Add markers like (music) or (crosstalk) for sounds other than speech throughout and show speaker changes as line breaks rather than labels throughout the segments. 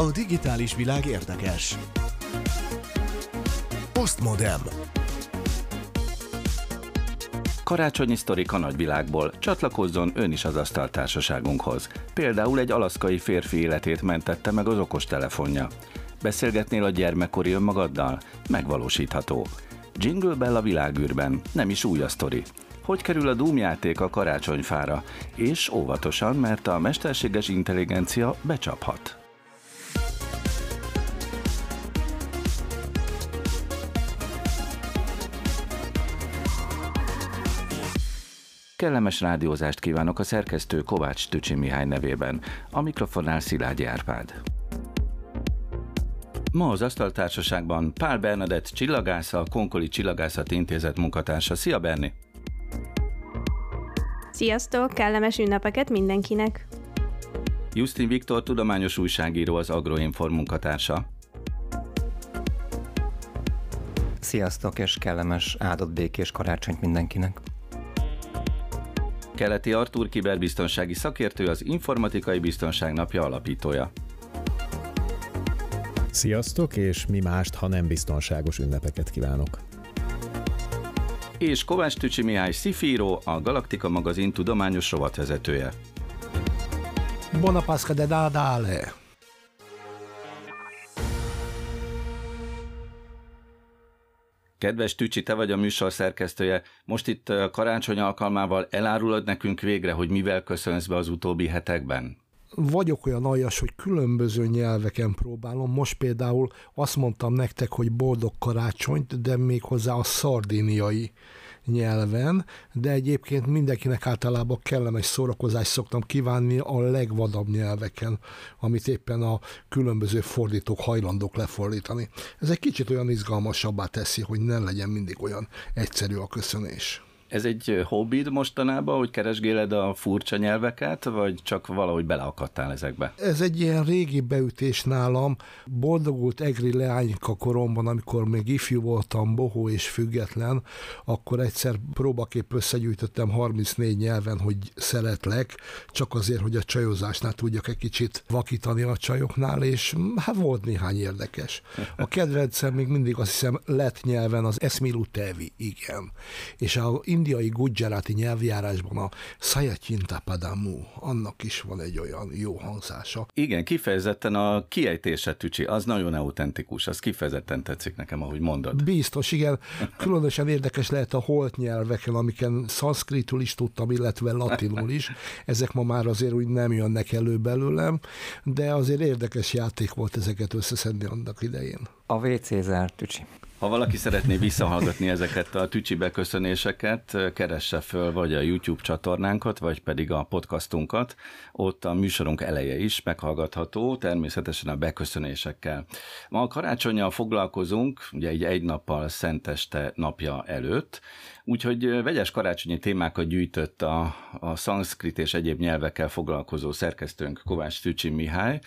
A digitális világ érdekes. Postmodem.
Karácsonyi sztorik a nagyvilágból. Csatlakozzon ön is az asztaltársaságunkhoz. Például egy alaszkai férfi életét mentette meg az okostelefonja. Beszélgetnél a gyermekkori önmagaddal? Megvalósítható. Jingle Bell a világűrben, nem is új a sztori. Hogy kerül a Doom a karácsonyfára? És óvatosan, mert a mesterséges intelligencia becsaphat. Kellemes rádiózást kívánok a szerkesztő Kovács Tücsi Mihály nevében, a mikrofonnál Szilágyi Árpád. Ma az Asztaltársaságban Pál Bernadett csillagásza, a Konkoli Csillagászati Intézet munkatársa. Szia Berni!
Sziasztok, kellemes ünnepeket mindenkinek!
Justin Viktor tudományos újságíró, az Agroinform munkatársa.
Sziasztok, és kellemes áldott békés karácsonyt mindenkinek!
Keleti Artur kiberbiztonsági szakértő, az Informatikai Biztonság Napja alapítója.
Sziasztok, és mi mást, ha nem biztonságos ünnepeket kívánok.
És Kovács Tücsi Mihály Szifíró, a Galaktika magazin tudományos rovatvezetője.
Buona Pascha de Nadale!
Kedves Tücsi, te vagy a műsor szerkesztője. Most itt karácsony alkalmával elárulod nekünk végre, hogy mivel köszönsz be az utóbbi hetekben?
vagyok olyan aljas, hogy különböző nyelveken próbálom. Most például azt mondtam nektek, hogy boldog karácsonyt, de még hozzá a szardiniai nyelven, de egyébként mindenkinek általában kellemes szórakozást szoktam kívánni a legvadabb nyelveken, amit éppen a különböző fordítók hajlandók lefordítani. Ez egy kicsit olyan izgalmasabbá teszi, hogy ne legyen mindig olyan egyszerű a köszönés.
Ez egy hobbid mostanában, hogy keresgéled a furcsa nyelveket, vagy csak valahogy beleakadtál ezekbe?
Ez egy ilyen régi beütés nálam. Boldogult egri leányka koromban, amikor még ifjú voltam, bohó és független, akkor egyszer próbaképp összegyűjtöttem 34 nyelven, hogy szeretlek, csak azért, hogy a csajozásnál tudjak egy kicsit vakítani a csajoknál, és hát volt néhány érdekes. A kedvencem még mindig azt hiszem lett nyelven az Esmilu Tevi, igen. És a indiai gujarati nyelvjárásban a Sayacinta Padamu, annak is van egy olyan jó hangzása.
Igen, kifejezetten a kiejtése tücsi, az nagyon autentikus, az kifejezetten tetszik nekem, ahogy mondod.
Biztos, igen. Különösen érdekes lehet a holt nyelveken, amiken szanszkritul is tudtam, illetve latinul is. Ezek ma már azért úgy nem jönnek elő belőlem, de azért érdekes játék volt ezeket összeszedni annak idején.
A WC zárt, Tücsi.
Ha valaki szeretné visszahallgatni ezeket a tücsi beköszönéseket, keresse föl vagy a YouTube csatornánkat, vagy pedig a podcastunkat. Ott a műsorunk eleje is meghallgatható, természetesen a beköszönésekkel. Ma a karácsonyjal foglalkozunk, ugye egy egy nappal Szenteste napja előtt, úgyhogy vegyes karácsonyi témákat gyűjtött a, a szanszkrit és egyéb nyelvekkel foglalkozó szerkesztőnk Kovács Tücsi Mihály,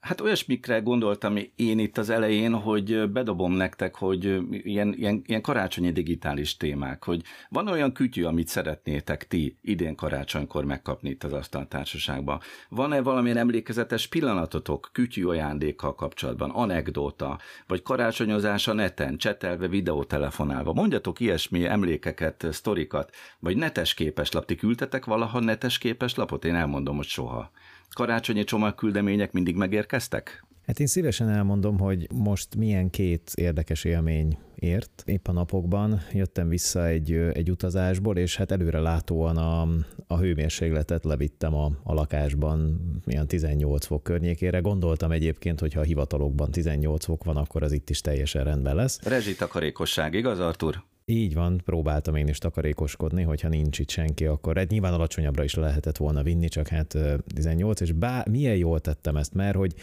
Hát olyasmikre gondoltam én itt az elején, hogy bedobom nektek, hogy ilyen, ilyen, ilyen karácsonyi digitális témák, hogy van olyan kütyű, amit szeretnétek ti idén karácsonykor megkapni itt az asztaltársaságban. Van-e valamilyen emlékezetes pillanatotok kütyű ajándékkal kapcsolatban, anekdóta, vagy karácsonyozás a neten, csetelve, videótelefonálva? Mondjatok ilyesmi emlékeket, sztorikat, vagy netes képeslap. Ti küldtetek valaha netes képeslapot? Én elmondom, hogy soha karácsonyi csomagküldemények mindig megérkeztek?
Hát én szívesen elmondom, hogy most milyen két érdekes élmény ért. Épp a napokban jöttem vissza egy, egy utazásból, és hát előre látóan a, a hőmérsékletet levittem a, a lakásban, milyen 18 fok környékére. Gondoltam egyébként, hogy ha a hivatalokban 18 fok van, akkor az itt is teljesen rendben lesz.
Rezsitakarékosság, igaz Artur?
Így van, próbáltam én is takarékoskodni, hogyha nincs itt senki, akkor egy nyilván alacsonyabbra is lehetett volna vinni, csak hát 18, és bá, milyen jól tettem ezt, mert hogy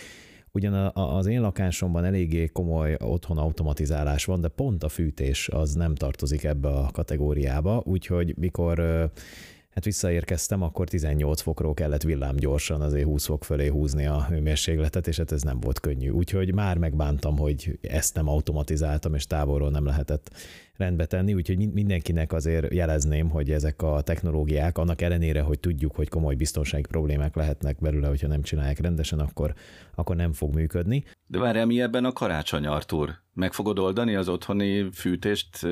ugyan az én lakásomban eléggé komoly otthon automatizálás van, de pont a fűtés az nem tartozik ebbe a kategóriába, úgyhogy mikor hát visszaérkeztem, akkor 18 fokról kellett villám gyorsan azért 20 fok fölé húzni a hőmérsékletet, és hát ez nem volt könnyű. Úgyhogy már megbántam, hogy ezt nem automatizáltam, és távolról nem lehetett rendbe tenni, úgyhogy mindenkinek azért jelezném, hogy ezek a technológiák, annak ellenére, hogy tudjuk, hogy komoly biztonsági problémák lehetnek belőle, hogyha nem csinálják rendesen, akkor, akkor nem fog működni.
De várjál, mi ebben a karácsony, Artur? Meg fogod oldani az otthoni fűtést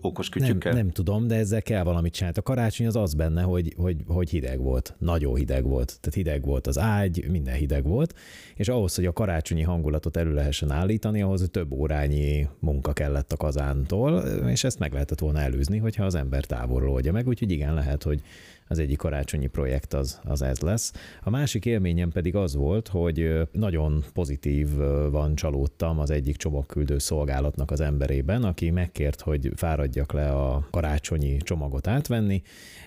okos kütyükkel?
Nem, nem tudom, de ezzel kell valamit csinálni. A karácsony az az benne, hogy, hogy, hogy hideg volt. Nagyon hideg volt. Tehát hideg volt az ágy, minden hideg volt, és ahhoz, hogy a karácsonyi hangulatot elő lehessen állítani, ahhoz több órányi munka kellett a kazántól, és ezt meg lehetett volna előzni, hogyha az ember távolról oldja meg, úgyhogy igen, lehet, hogy az egyik karácsonyi projekt az, az ez lesz. A másik élményem pedig az volt, hogy nagyon pozitív van csalódtam az egyik csomagküldő szolgálatnak az emberében, aki megkért, hogy fáradjak le a karácsonyi csomagot átvenni,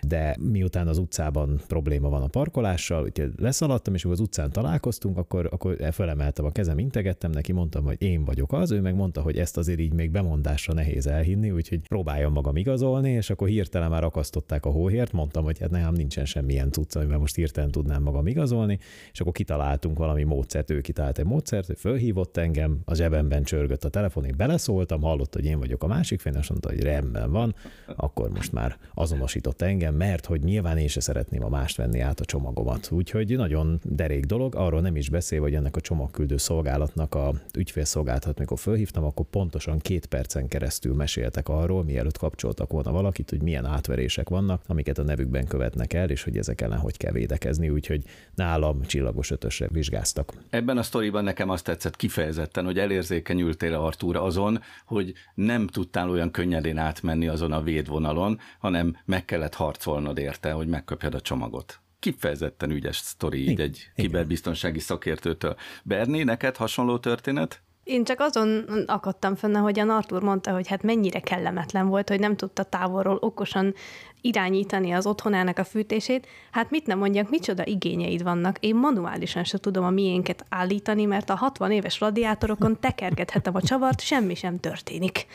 de miután az utcában probléma van a parkolással, úgyhogy leszaladtam, és az utcán találkoztunk, akkor, akkor felemeltem a kezem, integettem neki, mondtam, hogy én vagyok az, ő meg mondta, hogy ezt azért így még bemondásra nehéz elhinni, úgyhogy próbáljam magam igazolni, és akkor hirtelen már akasztották a hóhért, mondtam, hogy hát nekem nincsen semmilyen tudsz, amivel most hirtelen tudnám magam igazolni, és akkor kitaláltunk valami módszert, ő kitalált egy módszert, ő fölhívott engem, a zsebemben csörgött a telefon, én beleszóltam, hallott, hogy én vagyok a másik fél, és mondta, hogy rendben van, akkor most már azonosított engem, mert hogy nyilván én se szeretném a mást venni át a csomagomat. Úgyhogy nagyon derék dolog, arról nem is beszél, hogy ennek a csomagküldő szolgálatnak a ügyfélszolgálatot, mikor fölhívtam, akkor pontosan két percen keresztül meséltek arról, mielőtt kapcsoltak volna valakit, hogy milyen átverések vannak, amiket a nevükben követ követnek el, és hogy ezek ellen hogy kell védekezni, úgyhogy nálam csillagos ötösre vizsgáztak.
Ebben a sztoriban nekem azt tetszett kifejezetten, hogy elérzékenyültél Artúra azon, hogy nem tudtál olyan könnyedén átmenni azon a védvonalon, hanem meg kellett harcolnod érte, hogy megkapjad a csomagot kifejezetten ügyes sztori így egy kiberbiztonsági szakértőtől. Berni, neked hasonló történet?
Én csak azon akadtam hogy a Artur mondta, hogy hát mennyire kellemetlen volt, hogy nem tudta távolról okosan irányítani az otthonának a fűtését. Hát mit nem mondjak, micsoda igényeid vannak. Én manuálisan se tudom a miénket állítani, mert a 60 éves radiátorokon tekergethetem a csavart, semmi sem történik.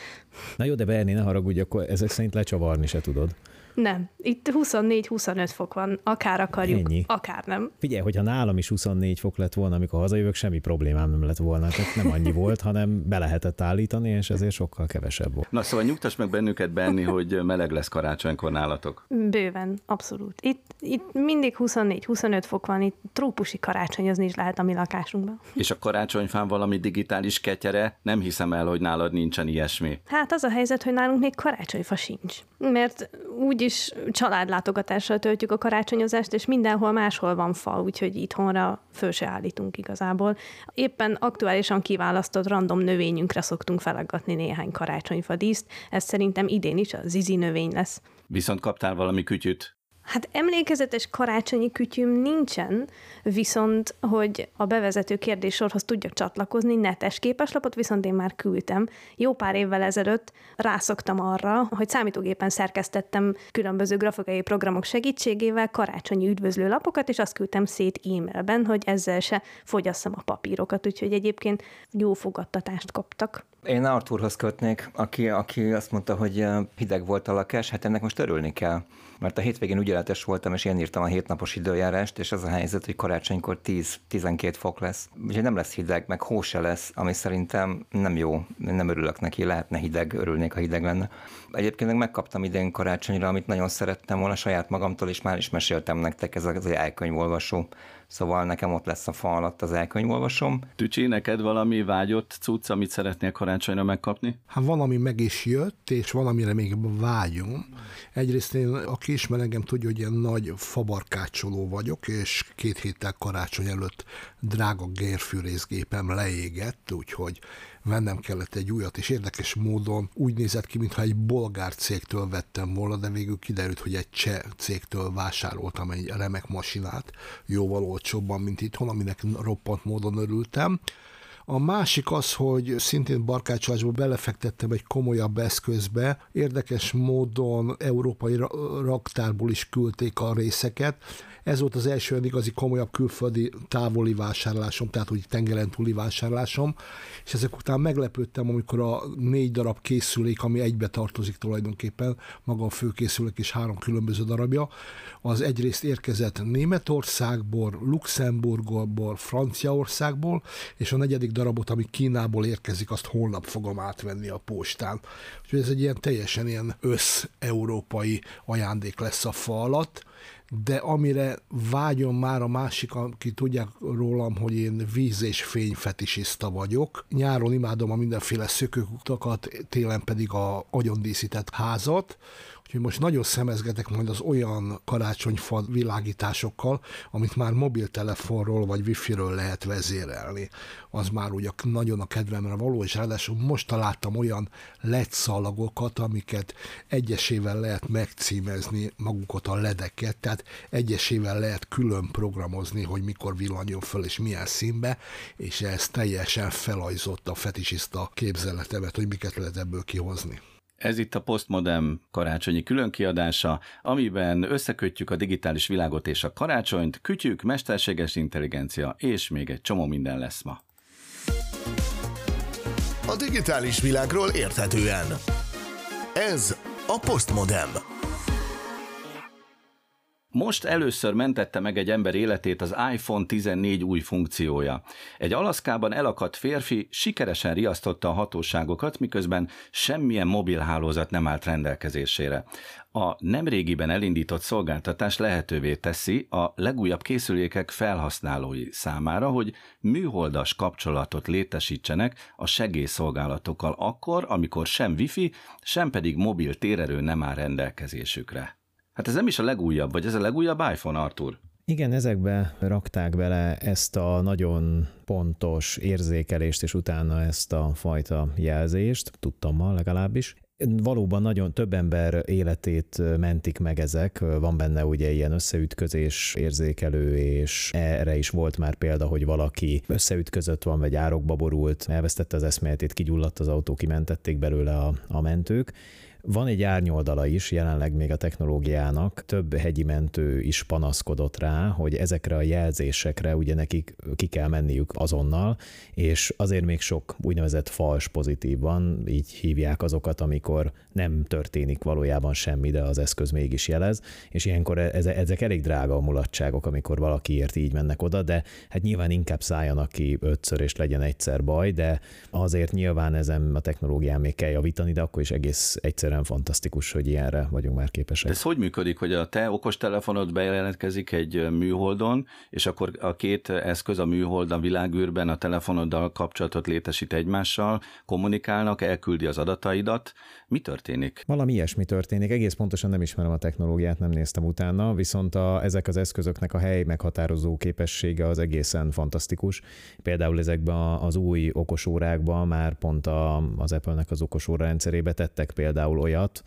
Na jó, de Berni, ne haragudj, akkor ezek szerint lecsavarni se tudod.
Nem. Itt 24-25 fok van, akár akarjuk, Ennyi. akár nem.
Figyelj, hogyha nálam is 24 fok lett volna, amikor hazajövök, semmi problémám nem lett volna. Tehát nem annyi volt, hanem be lehetett állítani, és ezért sokkal kevesebb volt.
Na szóval nyugtass meg bennünket, Benni, hogy meleg lesz karácsonykor nálatok.
Bőven, abszolút. Itt, itt mindig 24-25 fok van, itt trópusi karácsonyozni is lehet a mi lakásunkban.
És a karácsonyfán valami digitális ketyere? Nem hiszem el, hogy nálad nincsen ilyesmi.
Hát az a helyzet, hogy nálunk még karácsonyfa sincs. Mert úgy úgyis családlátogatással töltjük a karácsonyozást, és mindenhol máshol van fa, úgyhogy itthonra föl se állítunk igazából. Éppen aktuálisan kiválasztott random növényünkre szoktunk felaggatni néhány karácsonyfa díszt, ez szerintem idén is a zizi növény lesz.
Viszont kaptál valami kütyüt?
Hát emlékezetes karácsonyi kütyüm nincsen, viszont, hogy a bevezető kérdéssorhoz tudjak csatlakozni, netes képeslapot viszont én már küldtem. Jó pár évvel ezelőtt rászoktam arra, hogy számítógépen szerkesztettem különböző grafikai programok segítségével karácsonyi üdvözlő lapokat, és azt küldtem szét e-mailben, hogy ezzel se fogyasszam a papírokat, úgyhogy egyébként jó fogadtatást kaptak.
Én Arthurhoz kötnék, aki, aki azt mondta, hogy hideg volt a lakás, hát ennek most örülni kell. Mert a hétvégén ügyeletes voltam, és én írtam a hétnapos időjárást, és az a helyzet, hogy karácsonykor 10-12 fok lesz. Úgyhogy nem lesz hideg, meg hó se lesz, ami szerintem nem jó. Nem örülök neki, lehetne hideg, örülnék, ha hideg lenne. Egyébként meg megkaptam idén karácsonyra, amit nagyon szerettem volna saját magamtól, és már is meséltem nektek, ez az elkönyvolvasó Szóval nekem ott lesz a fa alatt az elkönyvolvasom.
Tücsi, neked valami vágyott cucc, amit szeretnél karácsonyra megkapni?
Hát valami meg is jött, és valamire még vágyom. Egyrészt én, aki ismer engem tudja, hogy ilyen nagy fabarkácsoló vagyok, és két héttel karácsony előtt drága gérfűrészgépem leégett, úgyhogy vennem kellett egy újat, és érdekes módon úgy nézett ki, mintha egy bolgár cégtől vettem volna, de végül kiderült, hogy egy cseh cégtől vásároltam egy remek masinát, jóval olcsóbban, mint itthon, aminek roppant módon örültem. A másik az, hogy szintén barkácsolásból belefektettem egy komolyabb eszközbe, érdekes módon európai raktárból is küldték a részeket, ez volt az első olyan igazi komolyabb külföldi távoli vásárlásom, tehát úgy tengeren túli vásárlásom, és ezek után meglepődtem, amikor a négy darab készülék, ami egybe tartozik tulajdonképpen, maga a főkészülék és három különböző darabja, az egyrészt érkezett Németországból, Luxemburgból, Franciaországból, és a negyedik darabot, ami Kínából érkezik, azt holnap fogom átvenni a postán. Úgyhogy ez egy ilyen teljesen ilyen össz-európai ajándék lesz a fa alatt de amire vágyom már a másik, aki tudják rólam, hogy én víz- és fényfetisiszta vagyok. Nyáron imádom a mindenféle szökőkutakat, télen pedig a agyondíszített házat, Úgyhogy most nagyon szemezgetek majd az olyan karácsonyfa világításokkal, amit már mobiltelefonról vagy wifi-ről lehet vezérelni. Az már ugye nagyon a kedvemre való, és ráadásul most találtam olyan LED szalagokat, amiket egyesével lehet megcímezni magukat a ledeket, tehát egyesével lehet külön programozni, hogy mikor villanjon föl és milyen színbe, és ez teljesen felajzott a fetisista képzeletemet, hogy miket lehet ebből kihozni.
Ez itt a Postmodem karácsonyi különkiadása, amiben összekötjük a digitális világot és a karácsonyt, kütyük, mesterséges intelligencia, és még egy csomó minden lesz ma.
A digitális világról érthetően. Ez a Postmodem.
Most először mentette meg egy ember életét az iPhone 14 új funkciója. Egy Alaszkában elakadt férfi sikeresen riasztotta a hatóságokat, miközben semmilyen mobilhálózat nem állt rendelkezésére. A nemrégiben elindított szolgáltatás lehetővé teszi a legújabb készülékek felhasználói számára, hogy műholdas kapcsolatot létesítsenek a segélyszolgálatokkal akkor, amikor sem wifi, sem pedig mobil térerő nem áll rendelkezésükre. Hát ez nem is a legújabb, vagy ez a legújabb iPhone, Artur?
Igen, ezekbe rakták bele ezt a nagyon pontos érzékelést, és utána ezt a fajta jelzést, tudtam ma legalábbis. Valóban nagyon több ember életét mentik meg ezek, van benne ugye ilyen összeütközés érzékelő, és erre is volt már példa, hogy valaki összeütközött van, vagy árokba borult, elvesztette az eszméletét, kigyulladt az autó, kimentették belőle a, a mentők van egy árnyoldala is jelenleg még a technológiának, több hegyi mentő is panaszkodott rá, hogy ezekre a jelzésekre ugye nekik ki kell menniük azonnal, és azért még sok úgynevezett fals pozitív van, így hívják azokat, amikor nem történik valójában semmi, de az eszköz mégis jelez, és ilyenkor e- ezek elég drága a mulatságok, amikor valakiért így mennek oda, de hát nyilván inkább szálljanak ki ötször és legyen egyszer baj, de azért nyilván ezen a technológián még kell javítani, de akkor is egész egyszer egyszerűen fantasztikus, hogy ilyenre vagyunk már képesek.
De ez hogy működik, hogy a te okostelefonod bejelentkezik egy műholdon, és akkor a két eszköz a műhold a világűrben a telefonoddal kapcsolatot létesít egymással, kommunikálnak, elküldi az adataidat. Mi történik?
Valami ilyesmi történik. Egész pontosan nem ismerem a technológiát, nem néztem utána, viszont a, ezek az eszközöknek a hely meghatározó képessége az egészen fantasztikus. Például ezekben az új okosórákban már pont a, az Apple-nek az okosóra rendszerébe tettek például olyat,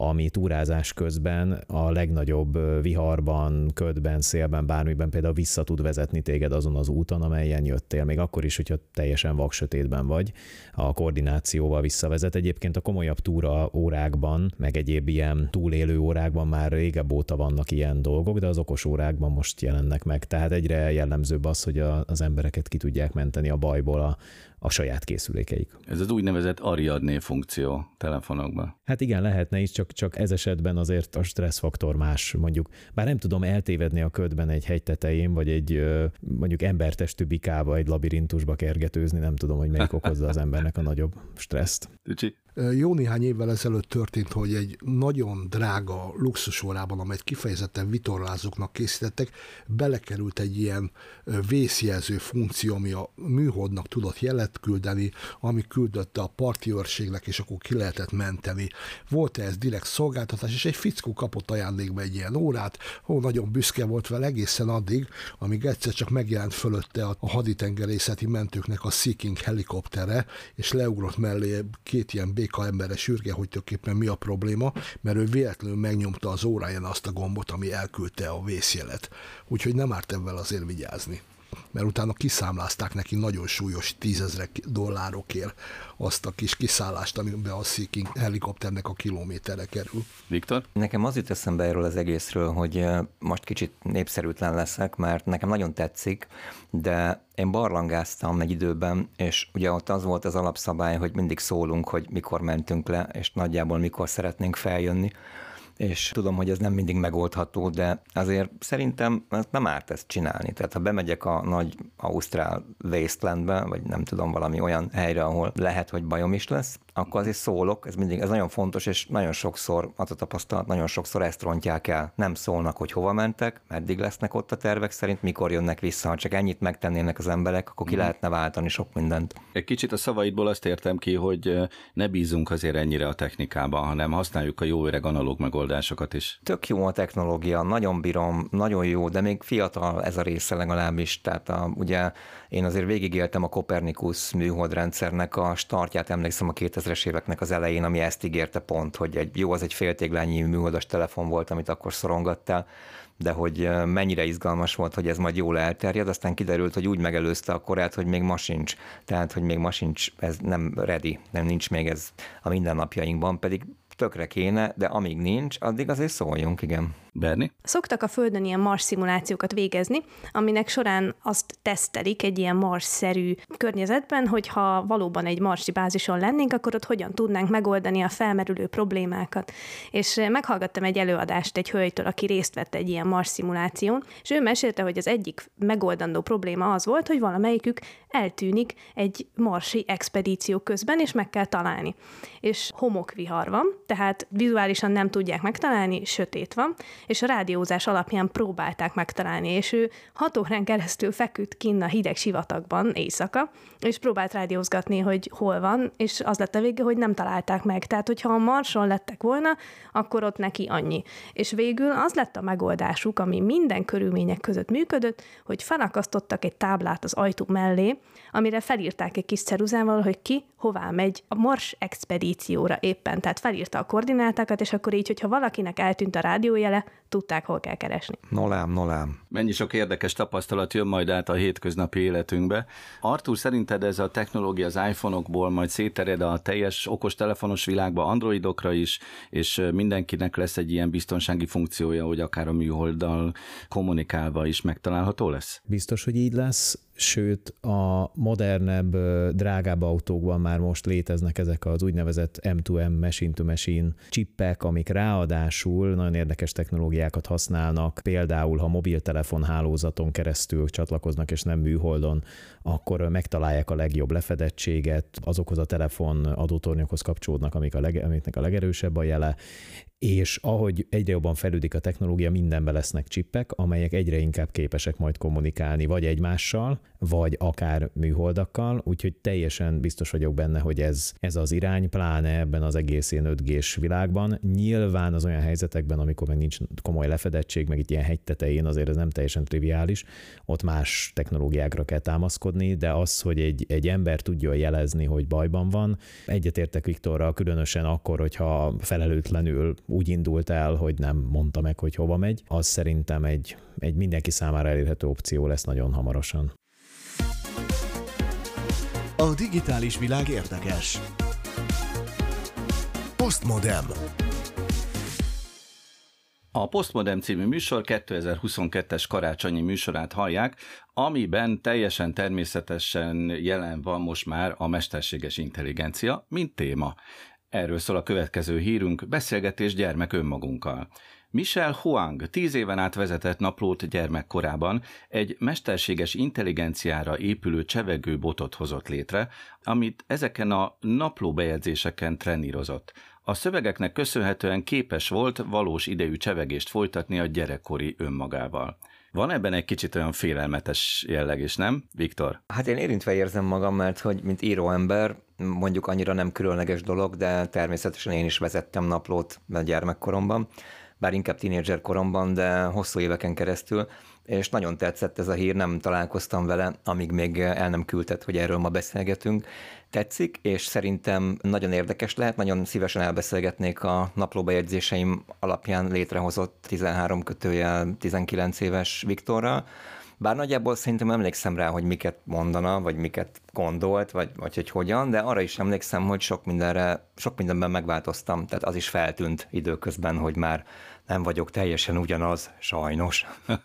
ami túrázás közben a legnagyobb viharban, ködben, szélben, bármiben például vissza tud vezetni téged azon az úton, amelyen jöttél, még akkor is, hogyha teljesen vaksötétben vagy, a koordinációval visszavezet. Egyébként a komolyabb túra órákban, meg egyéb ilyen túlélő órákban már régebb óta vannak ilyen dolgok, de az okos órákban most jelennek meg. Tehát egyre jellemzőbb az, hogy az embereket ki tudják menteni a bajból a, a saját készülékeik.
Ez az úgynevezett Ariadné funkció telefonokban.
Hát igen, lehetne is, csak, csak ez esetben azért a stresszfaktor más, mondjuk. Bár nem tudom eltévedni a ködben egy hegy tetején, vagy egy mondjuk embertestű bikába egy labirintusba kergetőzni, nem tudom, hogy melyik okozza az embernek a nagyobb stresszt.
Tücsi?
Jó néhány évvel ezelőtt történt, hogy egy nagyon drága luxusórában, amelyet kifejezetten vitorlázóknak készítettek, belekerült egy ilyen vészjelző funkció, ami a műholdnak tudott jelet küldeni, ami küldötte a parti őrségnek, és akkor ki lehetett menteni. Volt ez direkt szolgáltatás, és egy fickó kapott ajándékba egy ilyen órát, hol nagyon büszke volt vele egészen addig, amíg egyszer csak megjelent fölötte a haditengerészeti mentőknek a Seeking helikoptere, és leugrott mellé két ilyen béka embere sürge, hogy tulajdonképpen mi a probléma, mert ő véletlenül megnyomta az óráján azt a gombot, ami elküldte a vészjelet. Úgyhogy nem árt ebben azért vigyázni mert utána kiszámlázták neki nagyon súlyos tízezrek dollárokért azt a kis kiszállást, amiben a Seeking helikopternek a kilométerre kerül.
Viktor?
Nekem az jut eszembe erről az egészről, hogy most kicsit népszerűtlen leszek, mert nekem nagyon tetszik, de én barlangáztam egy időben, és ugye ott az volt az alapszabály, hogy mindig szólunk, hogy mikor mentünk le, és nagyjából mikor szeretnénk feljönni és tudom, hogy ez nem mindig megoldható, de azért szerintem nem árt ezt csinálni. Tehát ha bemegyek a nagy Ausztrál wastelandbe, vagy nem tudom, valami olyan helyre, ahol lehet, hogy bajom is lesz, akkor azért szólok, ez mindig, ez nagyon fontos, és nagyon sokszor, az a tapasztalat, nagyon sokszor ezt rontják el. Nem szólnak, hogy hova mentek, meddig lesznek ott a tervek szerint, mikor jönnek vissza. Ha csak ennyit megtennének az emberek, akkor ki mm. lehetne váltani sok mindent.
Egy kicsit a szavaidból azt értem ki, hogy ne bízunk azért ennyire a technikában, hanem használjuk a jó öreg analóg megoldásokat is.
Tök jó a technológia, nagyon bírom, nagyon jó, de még fiatal ez a része legalábbis. Tehát a, ugye én azért végigéltem a Copernicus műholdrendszernek a startját, emlékszem a 2000-es éveknek az elején, ami ezt ígérte pont, hogy egy jó, az egy féltéglányi műholdas telefon volt, amit akkor szorongattál, de hogy mennyire izgalmas volt, hogy ez majd jól elterjed, aztán kiderült, hogy úgy megelőzte a korát, hogy még ma sincs. Tehát, hogy még ma sincs, ez nem ready, nem nincs még ez a mindennapjainkban, pedig tökre kéne, de amíg nincs, addig azért szóljunk, igen.
Berni?
Szoktak a Földön ilyen Mars szimulációkat végezni, aminek során azt tesztelik egy ilyen Mars-szerű környezetben, hogyha valóban egy marsi bázison lennénk, akkor ott hogyan tudnánk megoldani a felmerülő problémákat. És meghallgattam egy előadást egy hölgytől, aki részt vett egy ilyen Mars szimuláción, és ő mesélte, hogy az egyik megoldandó probléma az volt, hogy valamelyikük eltűnik egy marsi expedíció közben, és meg kell találni. És homokvihar van, tehát vizuálisan nem tudják megtalálni, sötét van, és a rádiózás alapján próbálták megtalálni, és ő hat órán keresztül feküdt kinn a hideg sivatagban éjszaka, és próbált rádiózgatni, hogy hol van, és az lett a vége, hogy nem találták meg. Tehát, hogyha a Marson lettek volna, akkor ott neki annyi. És végül az lett a megoldásuk, ami minden körülmények között működött, hogy felakasztottak egy táblát az ajtó mellé, amire felírták egy kis ceruzával, hogy ki hová megy a Mars expedícióra éppen. Tehát felírta a koordinátákat, és akkor így, hogyha valakinek eltűnt a rádiójele, tudták, hol kell keresni.
Nolám, nolám.
Mennyi sok érdekes tapasztalat jön majd át a hétköznapi életünkbe. Artur, szerinted ez a technológia az iPhone-okból majd szétered a teljes okostelefonos világba, androidokra is, és mindenkinek lesz egy ilyen biztonsági funkciója, hogy akár a műholddal kommunikálva is megtalálható lesz?
Biztos, hogy így lesz sőt a modernebb, drágább autókban már most léteznek ezek az úgynevezett M2M, machine-to-machine csippek, amik ráadásul nagyon érdekes technológiákat használnak, például ha mobiltelefon hálózaton keresztül csatlakoznak és nem műholdon, akkor megtalálják a legjobb lefedettséget, azokhoz a telefon adótornyokhoz kapcsolódnak, amik a leg, amiknek a legerősebb a jele, és ahogy egyre jobban fejlődik a technológia, mindenben lesznek csippek, amelyek egyre inkább képesek majd kommunikálni, vagy egymással, vagy akár műholdakkal, úgyhogy teljesen biztos vagyok benne, hogy ez, ez az irány, pláne ebben az egész ilyen 5 világban. Nyilván az olyan helyzetekben, amikor meg nincs komoly lefedettség, meg itt ilyen hegy tetején azért ez nem teljesen triviális, ott más technológiákra kell támaszkodni, de az, hogy egy, egy ember tudja jelezni, hogy bajban van, egyetértek Viktorral, különösen akkor, hogyha felelőtlenül úgy indult el, hogy nem mondta meg, hogy hova megy, az szerintem egy, egy mindenki számára elérhető opció lesz nagyon hamarosan.
A digitális világ érdekes. Postmodem.
A Postmodem című műsor 2022-es karácsonyi műsorát hallják, amiben teljesen természetesen jelen van most már a mesterséges intelligencia, mint téma. Erről szól a következő hírünk, beszélgetés gyermek önmagunkkal. Michel Huang tíz éven át vezetett naplót gyermekkorában egy mesterséges intelligenciára épülő csevegő botot hozott létre, amit ezeken a naplóbejegyzéseken trenírozott. A szövegeknek köszönhetően képes volt valós idejű csevegést folytatni a gyerekkori önmagával. Van ebben egy kicsit olyan félelmetes jelleg is, nem, Viktor?
Hát én érintve érzem magam, mert hogy mint íróember mondjuk annyira nem különleges dolog, de természetesen én is vezettem naplót a gyermekkoromban, bár inkább tínédzser koromban, de hosszú éveken keresztül, és nagyon tetszett ez a hír, nem találkoztam vele, amíg még el nem küldted, hogy erről ma beszélgetünk. Tetszik, és szerintem nagyon érdekes lehet, nagyon szívesen elbeszélgetnék a naplóbejegyzéseim alapján létrehozott 13 kötőjel 19 éves Viktorral, bár nagyjából szerintem emlékszem rá, hogy miket mondana, vagy miket gondolt, vagy, vagy hogy hogyan, de arra is emlékszem, hogy sok mindenre, sok mindenben megváltoztam, tehát az is feltűnt időközben, hogy már nem vagyok teljesen ugyanaz, sajnos. (laughs)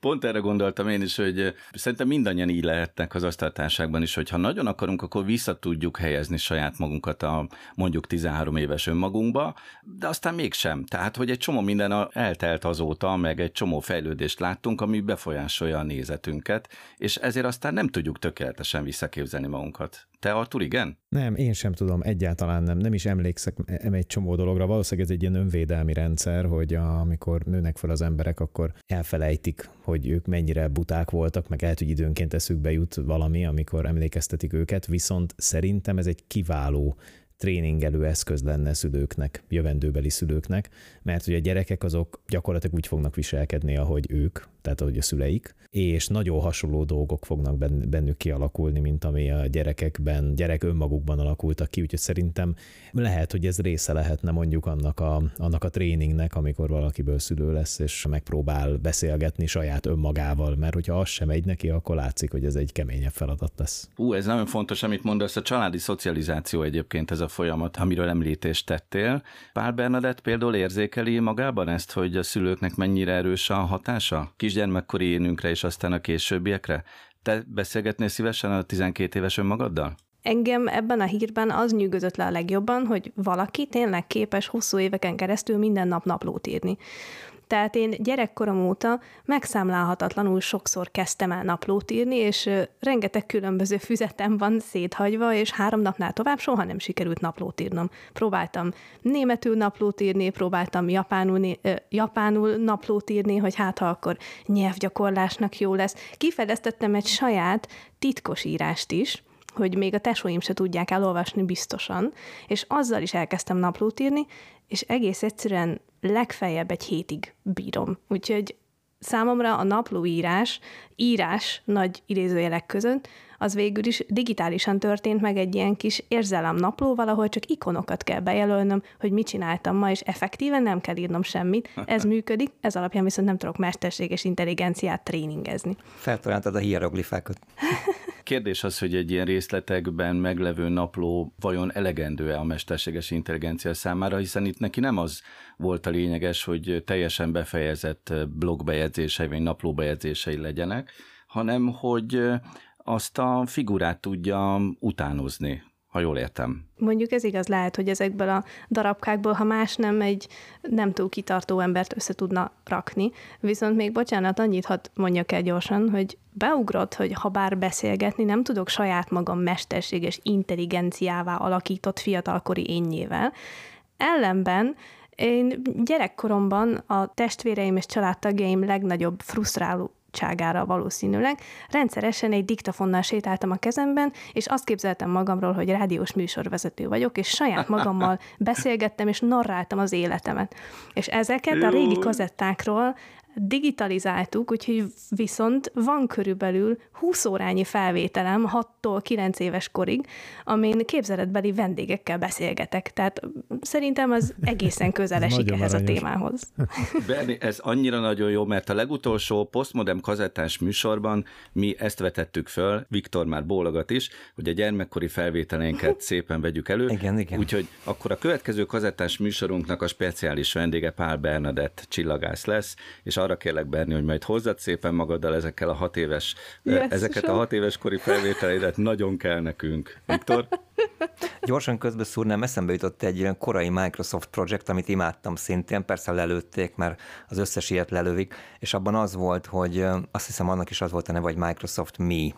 Pont erre gondoltam én is, hogy szerintem mindannyian így lehetnek az asztaltárságban is, hogy ha nagyon akarunk, akkor vissza tudjuk helyezni saját magunkat a mondjuk 13 éves önmagunkba, de aztán mégsem. Tehát, hogy egy csomó minden eltelt azóta, meg egy csomó fejlődést láttunk, ami befolyásolja a nézetünket, és ezért aztán nem tudjuk tökéletesen visszaképzelni magunkat. Te, Artur, igen?
Nem, én sem tudom, egyáltalán nem. Nem is emlékszek egy csomó dologra. Valószínűleg ez egy ilyen önvédelmi rendszer, hogy a, amikor nőnek fel az emberek, akkor elfelejtik, hogy ők mennyire buták voltak, meg lehet, hogy időnként eszükbe jut valami, amikor emlékeztetik őket, viszont szerintem ez egy kiváló tréningelő eszköz lenne szülőknek, jövendőbeli szülőknek, mert hogy a gyerekek azok gyakorlatilag úgy fognak viselkedni, ahogy ők, tehát ahogy a szüleik, és nagyon hasonló dolgok fognak bennük kialakulni, mint ami a gyerekekben, gyerek önmagukban alakultak ki, úgyhogy szerintem lehet, hogy ez része lehetne mondjuk annak a, annak a tréningnek, amikor valakiből szülő lesz, és megpróbál beszélgetni saját önmagával, mert hogyha az sem megy neki, akkor látszik, hogy ez egy keményebb feladat lesz.
Ú, ez nagyon fontos, amit mondasz, a családi szocializáció egyébként ez a folyamat, amiről említést tettél. Pál Bernadett például érzékeli magában ezt, hogy a szülőknek mennyire erős a hatása? Kisgyermekkori énünkre és aztán a későbbiekre? Te beszélgetnél szívesen a 12 éves önmagaddal?
Engem ebben a hírben az nyűgözött le a legjobban, hogy valaki tényleg képes hosszú éveken keresztül minden nap naplót írni. Tehát én gyerekkorom óta megszámlálhatatlanul sokszor kezdtem el naplót írni, és rengeteg különböző füzetem van széthagyva, és három napnál tovább soha nem sikerült naplót írnom. Próbáltam németül naplót írni, próbáltam japánul, japánul naplót írni, hogy hát ha akkor nyelvgyakorlásnak jó lesz. Kifejlesztettem egy saját titkos írást is, hogy még a tesóim se tudják elolvasni biztosan, és azzal is elkezdtem naplót írni, és egész egyszerűen legfeljebb egy hétig bírom. Úgyhogy számomra a naplóírás, írás nagy idézőjelek között, az végül is digitálisan történt meg egy ilyen kis érzelem naplóval, ahol csak ikonokat kell bejelölnöm, hogy mit csináltam ma, és effektíven nem kell írnom semmit. Ez (laughs) működik, ez alapján viszont nem tudok mesterséges intelligenciát tréningezni.
Feltaláltad a hieroglifákat. (laughs)
Kérdés az, hogy egy ilyen részletekben meglevő napló vajon elegendő-e a mesterséges intelligencia számára, hiszen itt neki nem az volt a lényeges, hogy teljesen befejezett blogbejegyzései vagy naplóbejegyzései legyenek, hanem hogy azt a figurát tudja utánozni, ha jól értem.
Mondjuk ez igaz lehet, hogy ezekből a darabkákból, ha más nem, egy nem túl kitartó embert össze tudna rakni. Viszont még bocsánat, annyit hadd mondjak el gyorsan, hogy beugrott, hogy ha bár beszélgetni, nem tudok saját magam mesterséges intelligenciává alakított fiatalkori énnyével. Ellenben én gyerekkoromban a testvéreim és családtagjaim legnagyobb frusztráló adottságára valószínűleg. Rendszeresen egy diktafonnal sétáltam a kezemben, és azt képzeltem magamról, hogy rádiós műsorvezető vagyok, és saját magammal (laughs) beszélgettem, és narráltam az életemet. És ezeket a régi kazettákról digitalizáltuk, úgyhogy viszont van körülbelül 20 órányi felvételem 6-tól 9 éves korig, amin képzeletbeli vendégekkel beszélgetek. Tehát szerintem az (laughs) egészen közel esik ehhez aranyos. a témához. (laughs)
Berni, ez annyira nagyon jó, mert a legutolsó postmodern kazettás műsorban mi ezt vetettük föl, Viktor már bólogat is, hogy a gyermekkori felvételénket (laughs) szépen vegyük elő.
Igen, igen.
Úgyhogy akkor a következő kazettás műsorunknak a speciális vendége Pál Bernadett csillagász lesz, és arra kérlek, Berni, hogy majd hozzad szépen magaddal ezekkel a hat éves, yes, ezeket a hat éves kori felvételeidet, nagyon kell nekünk. Viktor?
Gyorsan közbeszúrnám, eszembe jutott egy ilyen korai Microsoft projekt, amit imádtam szintén, persze lelőtték, mert az összes ilyet lelövik, és abban az volt, hogy azt hiszem annak is az volt a neve, hogy Microsoft Me,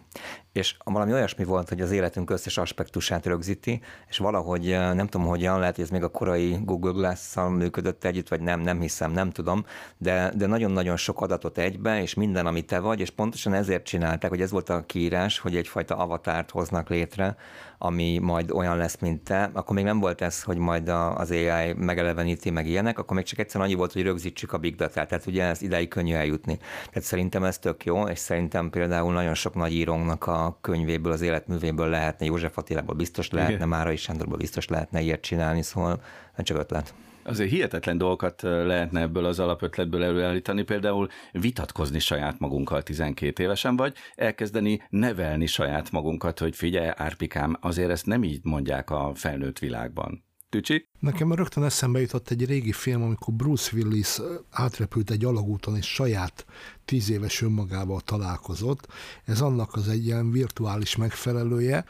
és valami olyasmi volt, hogy az életünk összes aspektusát rögzíti, és valahogy nem tudom hogyan, lehet, hogy ez még a korai Google Glass-szal működött együtt, vagy nem, nem hiszem, nem tudom, de, de nagyon-nagyon sok adatot egybe, és minden, ami te vagy, és pontosan ezért csinálták, hogy ez volt a kiírás, hogy egyfajta avatárt hoznak létre, ami majd olyan lesz, mint te, akkor még nem volt ez, hogy majd az AI megeleveníti meg ilyenek, akkor még csak egyszerűen annyi volt, hogy rögzítsük a big data tehát ugye ez ideig könnyű eljutni. Tehát szerintem ez tök jó, és szerintem például nagyon sok nagy írónknak a könyvéből, az életművéből lehetne, József Attilából biztos lehetne, Igen. Márai Sándorból biztos lehetne ilyet csinálni, szóval csak ötlet.
Azért hihetetlen dolgokat lehetne ebből az alapötletből előállítani, például vitatkozni saját magunkkal 12 évesen, vagy elkezdeni nevelni saját magunkat, hogy figyelj, Árpikám, azért ezt nem így mondják a felnőtt világban. Tücsi?
Nekem rögtön eszembe jutott egy régi film, amikor Bruce Willis átrepült egy alagúton, és saját tíz éves önmagával találkozott. Ez annak az egy ilyen virtuális megfelelője.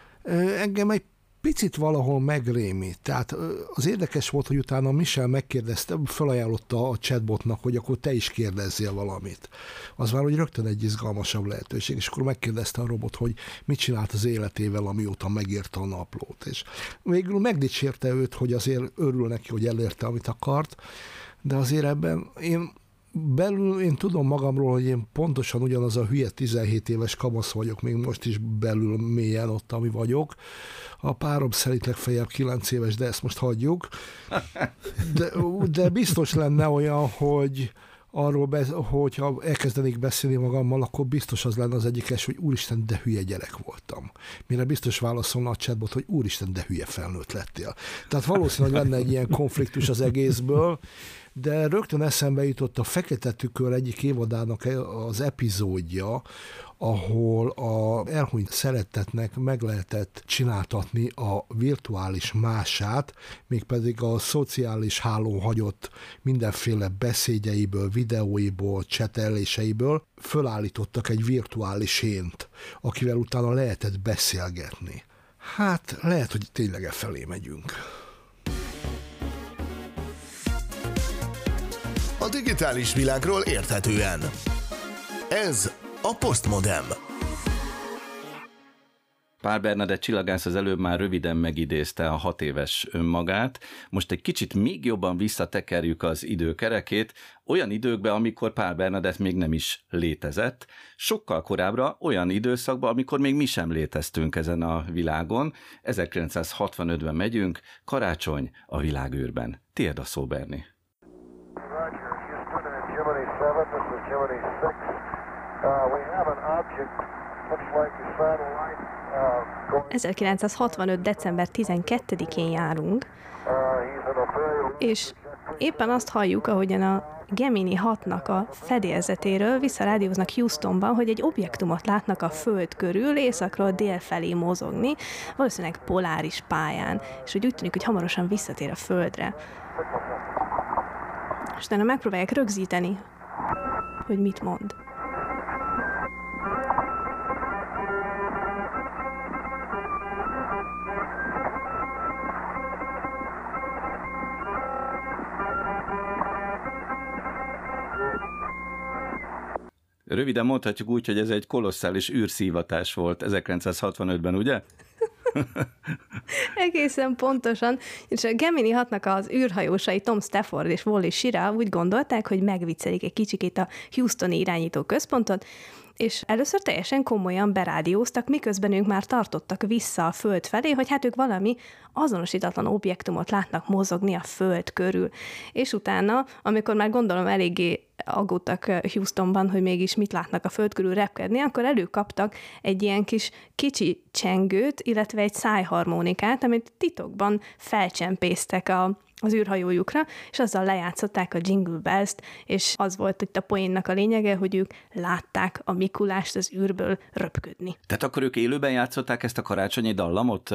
Engem egy picit valahol megrémít. Tehát az érdekes volt, hogy utána Michel megkérdezte, felajánlotta a chatbotnak, hogy akkor te is kérdezzél valamit. Az már hogy rögtön egy izgalmasabb lehetőség, és akkor megkérdezte a robot, hogy mit csinált az életével, amióta megírta a naplót. És végül megdicsérte őt, hogy azért örül neki, hogy elérte, amit akart, de azért ebben én belül én tudom magamról, hogy én pontosan ugyanaz a hülye 17 éves kamasz vagyok, még most is belül mélyen ott, ami vagyok. A párom szerint legfeljebb 9 éves, de ezt most hagyjuk. De, de biztos lenne olyan, hogy arról, be, hogyha elkezdenék beszélni magammal, akkor biztos az lenne az egyikes, hogy úristen, de hülye gyerek voltam. Mire biztos válaszolna a chatbot, hogy úristen, de hülye felnőtt lettél. Tehát valószínűleg lenne egy ilyen konfliktus az egészből, de rögtön eszembe jutott a Fekete Tükör egyik évadának az epizódja, ahol a elhunyt szeretetnek meg lehetett csináltatni a virtuális mását, mégpedig a szociális hálón hagyott mindenféle beszédjeiből, videóiból, cseteléseiből fölállítottak egy virtuális ént, akivel utána lehetett beszélgetni. Hát lehet, hogy tényleg e felé megyünk.
A digitális világról érthetően. Ez a Postmodem.
Pál Bernadett csillagász az előbb már röviden megidézte a hat éves önmagát. Most egy kicsit még jobban visszatekerjük az időkerekét, olyan időkbe, amikor Pál Bernadett még nem is létezett, sokkal korábbra olyan időszakba, amikor még mi sem léteztünk ezen a világon. 1965-ben megyünk, karácsony a világűrben. Tiéd a szó, Berni. Roger,
1965. december 12-én járunk, és éppen azt halljuk, ahogyan a Gemini 6-nak a fedélzetéről visszarádióznak Houstonban, hogy egy objektumot látnak a Föld körül, északról dél felé mozogni, valószínűleg poláris pályán, és hogy úgy tűnik, hogy hamarosan visszatér a Földre. És utána megpróbálják rögzíteni, hogy mit mond.
Röviden mondhatjuk úgy, hogy ez egy kolosszális űrszívatás volt 1965-ben, ugye? (laughs)
Egészen pontosan. És a Gemini hatnak az űrhajósai Tom Stafford és Wally Shira úgy gondolták, hogy megviccelik egy kicsikét a Houstoni irányító központot, és először teljesen komolyan berádióztak, miközben ők már tartottak vissza a Föld felé, hogy hát ők valami azonosítatlan objektumot látnak mozogni a Föld körül. És utána, amikor már gondolom eléggé aggódtak Houstonban, hogy mégis mit látnak a föld körül repkedni, akkor előkaptak egy ilyen kis kicsi csengőt, illetve egy szájharmonikát, amit titokban felcsempésztek a, az űrhajójukra, és azzal lejátszották a Jingle Bells-t, és az volt itt a poénnak a lényege, hogy ők látták a Mikulást az űrből röpködni.
Tehát akkor ők élőben játszották ezt a karácsonyi dallamot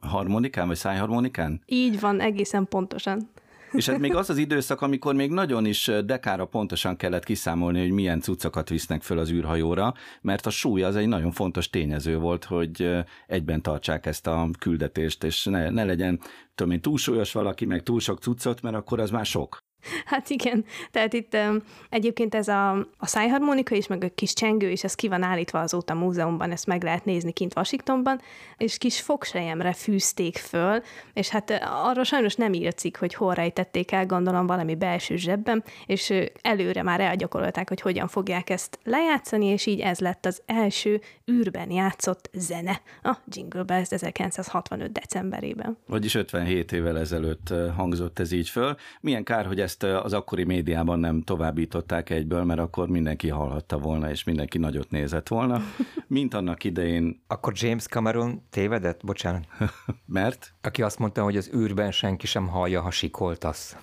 harmonikán, vagy szájharmonikán?
Így van, egészen pontosan.
És ez még az az időszak, amikor még nagyon is dekára pontosan kellett kiszámolni, hogy milyen cuccokat visznek föl az űrhajóra, mert a súly az egy nagyon fontos tényező volt, hogy egyben tartsák ezt a küldetést, és ne, ne legyen tudom én, túlsúlyos valaki, meg túl sok cuccot, mert akkor az már sok. (laughs)
Hát igen, tehát itt um, egyébként ez a, a szájharmonika is, meg a kis csengő is, ez ki van állítva azóta a múzeumban, ezt meg lehet nézni kint Washingtonban, és kis fogsejemre fűzték föl, és hát arra sajnos nem írt cikk, hogy hol rejtették el, gondolom valami belső zsebben, és előre már elgyakorolták, hogy hogyan fogják ezt lejátszani, és így ez lett az első űrben játszott zene, a Jingle Bells 1965. decemberében.
Vagyis 57 évvel ezelőtt hangzott ez így föl. Milyen kár, hogy ezt az akkori médiában nem továbbították egyből, mert akkor mindenki hallhatta volna, és mindenki nagyot nézett volna, (laughs) mint annak idején.
Akkor James Cameron tévedett? Bocsánat. (laughs)
mert?
Aki azt mondta, hogy az űrben senki sem hallja, ha sikoltasz.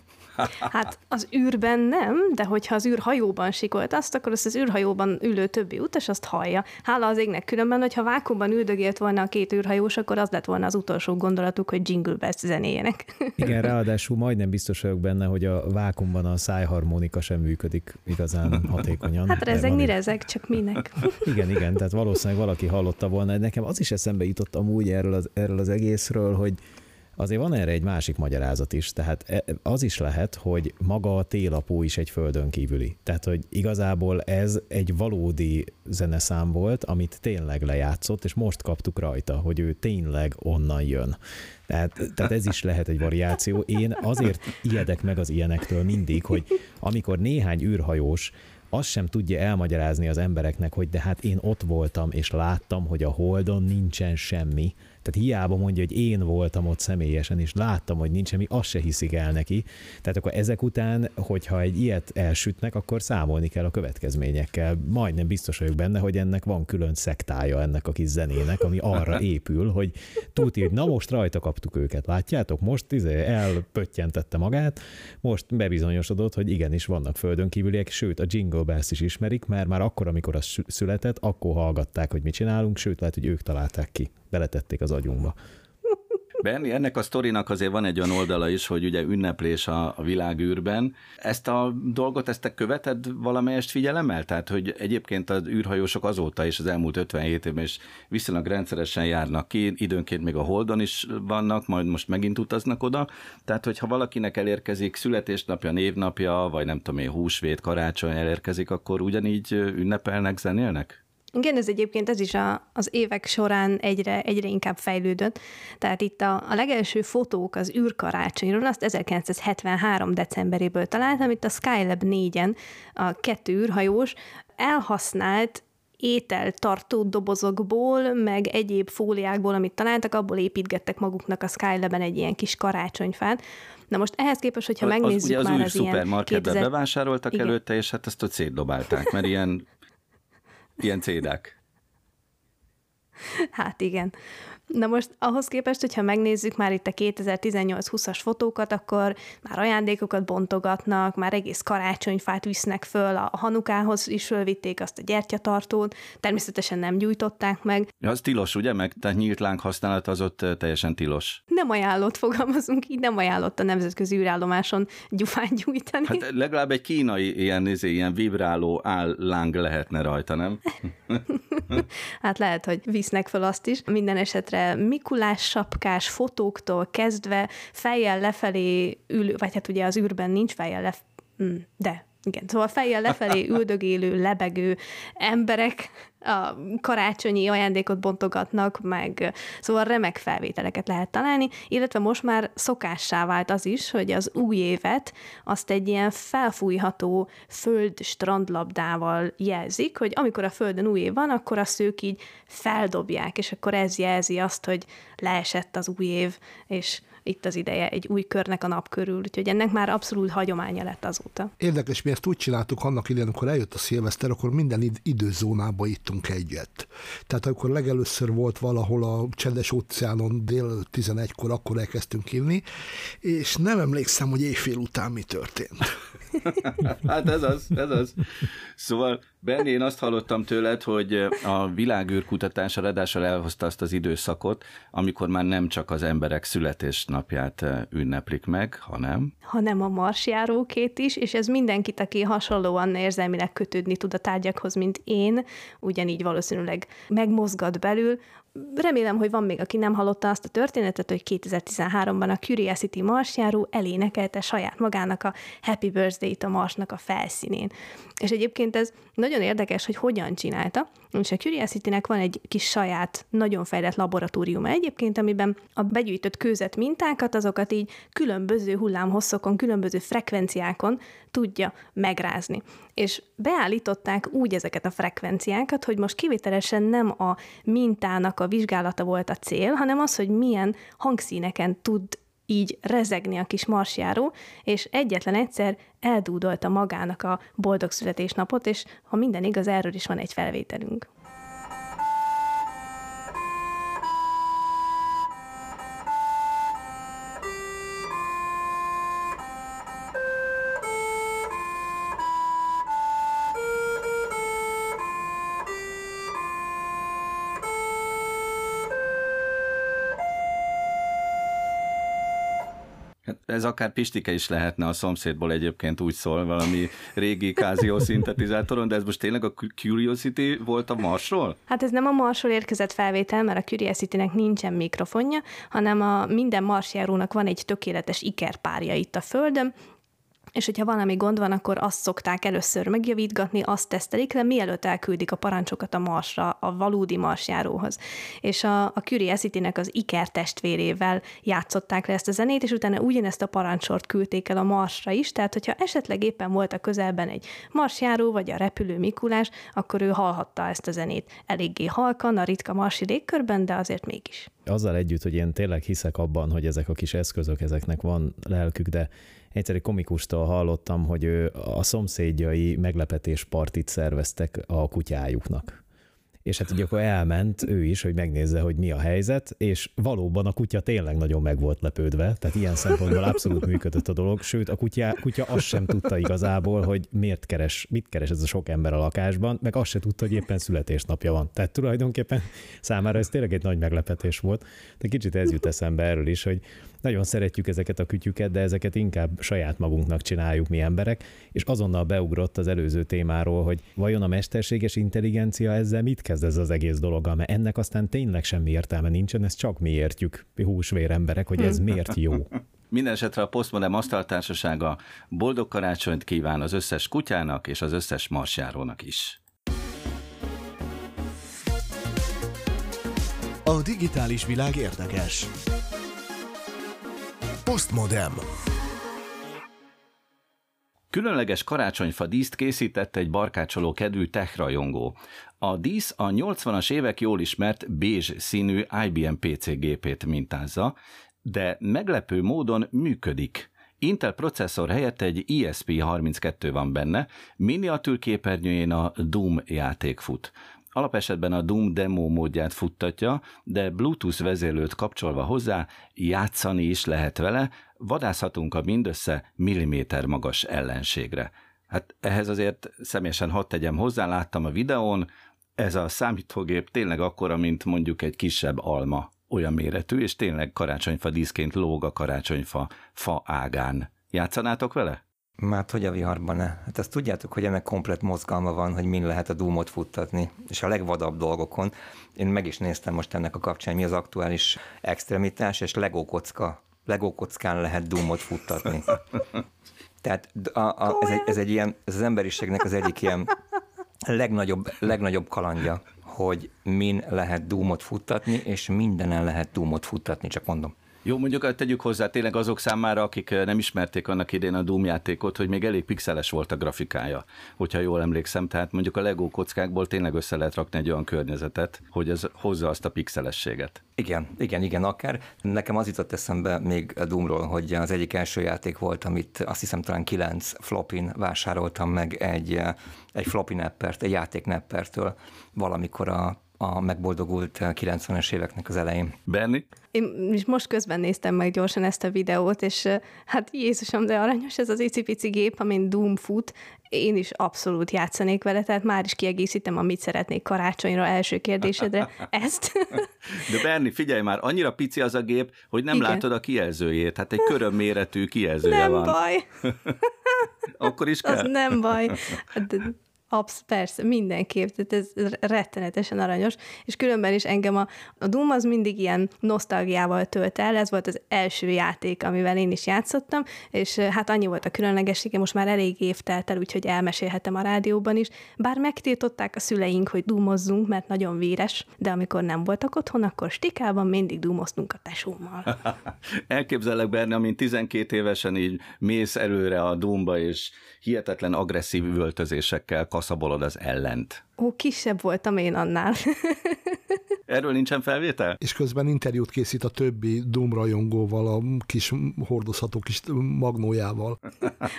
Hát az űrben nem, de hogyha az űrhajóban sikolt azt, akkor azt az űrhajóban ülő többi utas azt hallja. Hála az égnek különben, hogyha vákumban üldögélt volna a két űrhajós, akkor az lett volna az utolsó gondolatuk, hogy Jingle Bells zenéjenek. (laughs)
Igen, ráadásul majdnem biztos vagyok benne, hogy a vákumban a szájharmonika sem működik igazán hatékonyan.
Hát rezegni rezeg, csak minek. (laughs)
Igen, igen, tehát valószínűleg valaki hallotta volna. Nekem az is eszembe jutott amúgy erről az, erről az egészről, hogy Azért van erre egy másik magyarázat is, tehát e, az is lehet, hogy maga a télapó is egy földön kívüli. Tehát, hogy igazából ez egy valódi zeneszám volt, amit tényleg lejátszott, és most kaptuk rajta, hogy ő tényleg onnan jön. Tehát, tehát ez is lehet egy variáció. Én azért ijedek meg az ilyenektől mindig, hogy amikor néhány űrhajós azt sem tudja elmagyarázni az embereknek, hogy de hát én ott voltam, és láttam, hogy a Holdon nincsen semmi, tehát hiába mondja, hogy én voltam ott személyesen, és láttam, hogy nincs semmi, azt se hiszik el neki. Tehát akkor ezek után, hogyha egy ilyet elsütnek, akkor számolni kell a következményekkel. Majdnem biztos vagyok benne, hogy ennek van külön szektája ennek a kis zenének, ami arra (laughs) épül, hogy tudja, hogy na most rajta kaptuk őket, látjátok? Most izé elpöttyentette magát, most bebizonyosodott, hogy igenis vannak földön kívüliek, sőt a Jingle Bells is ismerik, mert már akkor, amikor az született, akkor hallgatták, hogy mit csinálunk, sőt lehet, hogy ők találták ki beletették az agyunkba.
Benni, ennek a sztorinak azért van egy olyan oldala is, hogy ugye ünneplés a, a világűrben. Ezt a dolgot, ezt te követed valamelyest figyelemmel? Tehát, hogy egyébként az űrhajósok azóta is az elmúlt 57 évben is viszonylag rendszeresen járnak ki, időnként még a Holdon is vannak, majd most megint utaznak oda. Tehát, hogyha valakinek elérkezik születésnapja, névnapja, vagy nem tudom én, húsvét, karácsony elérkezik, akkor ugyanígy ünnepelnek, zenélnek?
Igen, ez egyébként ez is a, az évek során egyre, egyre inkább fejlődött. Tehát itt a, a legelső fotók az űrkarácsonyról, azt 1973. decemberéből találtam, itt a Skylab 4-en a kettő űrhajós elhasznált ételtartó dobozokból, meg egyéb fóliákból, amit találtak, abból építgettek maguknak a Skylab-en egy ilyen kis karácsonyfát. Na most ehhez képest, hogyha megnézzük
az, ugye az
már az
ilyen 2000... bevásároltak
Igen.
előtte, és hát ezt ott szétdobálták, mert ilyen Ilyen cédák.
Hát igen. Na most ahhoz képest, hogyha megnézzük már itt a 2018-20-as fotókat, akkor már ajándékokat bontogatnak, már egész karácsonyfát visznek föl, a hanukához is fölvitték azt a gyertyatartót, természetesen nem gyújtották meg.
Ja, az tilos, ugye? Meg tehát nyílt láng használat az ott teljesen tilos.
Nem ajánlott, fogalmazunk így, nem ajánlott a nemzetközi űrállomáson gyufát gyújtani.
Hát legalább egy kínai ilyen, izé, ilyen vibráló áll-láng lehetne rajta, nem? (laughs)
hát lehet, hogy visznek föl azt is. Minden esetre Mikulás sapkás fotóktól kezdve fejjel lefelé ül, vagy hát ugye az űrben nincs fejjel lefelé, de igen, szóval fejjel lefelé (laughs) üldögélő, lebegő emberek a karácsonyi ajándékot bontogatnak, meg szóval remek felvételeket lehet találni, illetve most már szokássá vált az is, hogy az új évet azt egy ilyen felfújható föld strandlabdával jelzik, hogy amikor a földön új év van, akkor azt ők így feldobják, és akkor ez jelzi azt, hogy leesett az új év, és itt az ideje egy új körnek a nap körül, úgyhogy ennek már abszolút hagyománya lett azóta.
Érdekes, mi ezt úgy csináltuk annak idején, amikor eljött a szilveszter, akkor minden id- időzónába ittunk egyet. Tehát akkor legelőször volt valahol a csendes óceánon dél 11-kor, akkor elkezdtünk inni, és nem emlékszem, hogy éjfél után mi történt. (laughs)
hát ez az, ez az. Szóval Benni, én azt hallottam tőled, hogy a világűr kutatása ráadásul elhozta azt az időszakot, amikor már nem csak az emberek születésnapját ünneplik meg, hanem...
Hanem a marsjárókét is, és ez mindenkit, aki hasonlóan érzelmileg kötődni tud a tárgyakhoz, mint én, ugyanígy valószínűleg megmozgat belül, remélem, hogy van még, aki nem hallotta azt a történetet, hogy 2013-ban a Curiosity marsjáró elénekelte saját magának a Happy Birthday-t a Marsnak a felszínén. És egyébként ez nagyon érdekes, hogy hogyan csinálta, és a Curiosity-nek van egy kis saját, nagyon fejlett laboratóriuma egyébként, amiben a begyűjtött kőzet mintákat, azokat így különböző hullámhosszokon, különböző frekvenciákon tudja megrázni. És beállították úgy ezeket a frekvenciákat, hogy most kivételesen nem a mintának a vizsgálata volt a cél, hanem az, hogy milyen hangszíneken tud így rezegni a kis marsjáró, és egyetlen egyszer eldúdolta magának a boldog születésnapot, és ha minden igaz, erről is van egy felvételünk.
Ez akár Pistike is lehetne a szomszédból egyébként úgy szól, valami régi Casio szintetizátoron, de ez most tényleg a Curiosity volt a Marsról?
Hát ez nem a Marsról érkezett felvétel, mert a Curiosity-nek nincsen mikrofonja, hanem a minden marsjárónak van egy tökéletes ikerpárja itt a Földön, és hogyha valami gond van, akkor azt szokták először megjavítgatni, azt tesztelik le, mielőtt elküldik a parancsokat a Marsra, a valódi Marsjáróhoz. És a, a Curiosity-nek az Iker testvérével játszották le ezt a zenét, és utána ugyanezt a parancsort küldték el a Marsra is, tehát hogyha esetleg éppen volt a közelben egy Marsjáró, vagy a repülő Mikulás, akkor ő hallhatta ezt a zenét. Eléggé halkan, a ritka marsi légkörben, de azért mégis.
Azzal együtt, hogy én tényleg hiszek abban, hogy ezek a kis eszközök, ezeknek van lelkük, de egyszer egy komikustól hallottam, hogy a szomszédjai meglepetéspartit szerveztek a kutyájuknak és hát ugye akkor elment ő is, hogy megnézze, hogy mi a helyzet, és valóban a kutya tényleg nagyon meg volt lepődve, tehát ilyen szempontból abszolút működött a dolog, sőt a kutya, kutya azt sem tudta igazából, hogy miért keres, mit keres ez a sok ember a lakásban, meg azt se tudta, hogy éppen születésnapja van. Tehát tulajdonképpen számára ez tényleg egy nagy meglepetés volt, de kicsit ez jut eszembe erről is, hogy nagyon szeretjük ezeket a kütyüket, de ezeket inkább saját magunknak csináljuk mi emberek, és azonnal beugrott az előző témáról, hogy vajon a mesterséges intelligencia ezzel mit kezd ez az egész dolog, mert ennek aztán tényleg semmi értelme nincsen, ezt csak mi értjük, mi húsvér emberek, hogy ez miért jó. (laughs)
Minden esetre a Postmodern Asztaltársasága boldog karácsonyt kíván az összes kutyának és az összes marsjárónak is.
A digitális világ érdekes. Postmodem.
Különleges karácsonyfa díszt készített egy barkácsoló kedvű tech rajongó. A dísz a 80-as évek jól ismert bézs színű IBM PC gépét mintázza, de meglepő módon működik. Intel processzor helyett egy ESP32 van benne, miniatűrképernyőjén a Doom játék fut. Alapesetben a Doom demo módját futtatja, de Bluetooth vezérlőt kapcsolva hozzá játszani is lehet vele, vadászhatunk a mindössze milliméter magas ellenségre. Hát ehhez azért személyesen hadd tegyem hozzá, láttam a videón, ez a számítógép tényleg akkora, mint mondjuk egy kisebb alma, olyan méretű, és tényleg karácsonyfa díszként lóg a karácsonyfa fa ágán. Játszanátok vele?
Már hogy a viharban ne? Hát ezt tudjátok, hogy ennek komplet mozgalma van, hogy min lehet a Doomot futtatni, és a legvadabb dolgokon. Én meg is néztem most ennek a kapcsán, mi az aktuális extremitás, és Lego kocka. Lehet Doomot futtatni. Tehát a, a, ez, egy, ez, egy ilyen, ez az emberiségnek az egyik ilyen legnagyobb, legnagyobb kalandja, hogy min lehet Doomot futtatni, és mindenen lehet Doomot futtatni, csak mondom.
Jó, mondjuk tegyük hozzá tényleg azok számára, akik eh, nem ismerték annak idén a Doom játékot, hogy még elég pixeles volt a grafikája, hogyha jól emlékszem. Tehát mondjuk a Lego kockákból tényleg össze lehet rakni egy olyan környezetet, hogy ez hozza azt a pixelességet.
Igen, igen, igen, akár. Nekem az jutott eszembe még a Doomról, hogy az egyik első játék volt, amit azt hiszem talán kilenc flopin vásároltam meg egy, eh, egy floppy neppert, egy játék neppertől valamikor a a megboldogult 90-es éveknek az elején.
Benni?
Én is most közben néztem meg gyorsan ezt a videót, és hát Jézusom, de aranyos ez az icipici gép, amin Doom fut, én is abszolút játszanék vele, tehát már is kiegészítem, amit szeretnék karácsonyra első kérdésedre, (laughs) ezt. (laughs)
De Berni, figyelj már, annyira pici az a gép, hogy nem Igen. látod a kijelzőjét, hát egy körömméretű kijelzője
nem
van. (laughs)
Nem baj.
Akkor is kell?
Az nem baj. Hát, Absz, persze, mindenképp, tehát ez rettenetesen aranyos, és különben is engem a, a Doom az mindig ilyen nosztalgiával tölt el, ez volt az első játék, amivel én is játszottam, és hát annyi volt a különlegessége, most már elég év telt el, úgyhogy elmesélhetem a rádióban is, bár megtiltották a szüleink, hogy dúmozzunk, mert nagyon véres, de amikor nem voltak otthon, akkor stikában mindig dúmoztunk a tesómmal. (laughs)
Elképzelek benne, amint 12 évesen így mész előre a Doomba, és hihetetlen agresszív üvöltözésekkel kaszabolod az ellent.
Ó, kisebb voltam én annál. (laughs)
Erről nincsen felvétel?
És közben interjút készít a többi Doom rajongóval, a kis hordozható kis magnójával.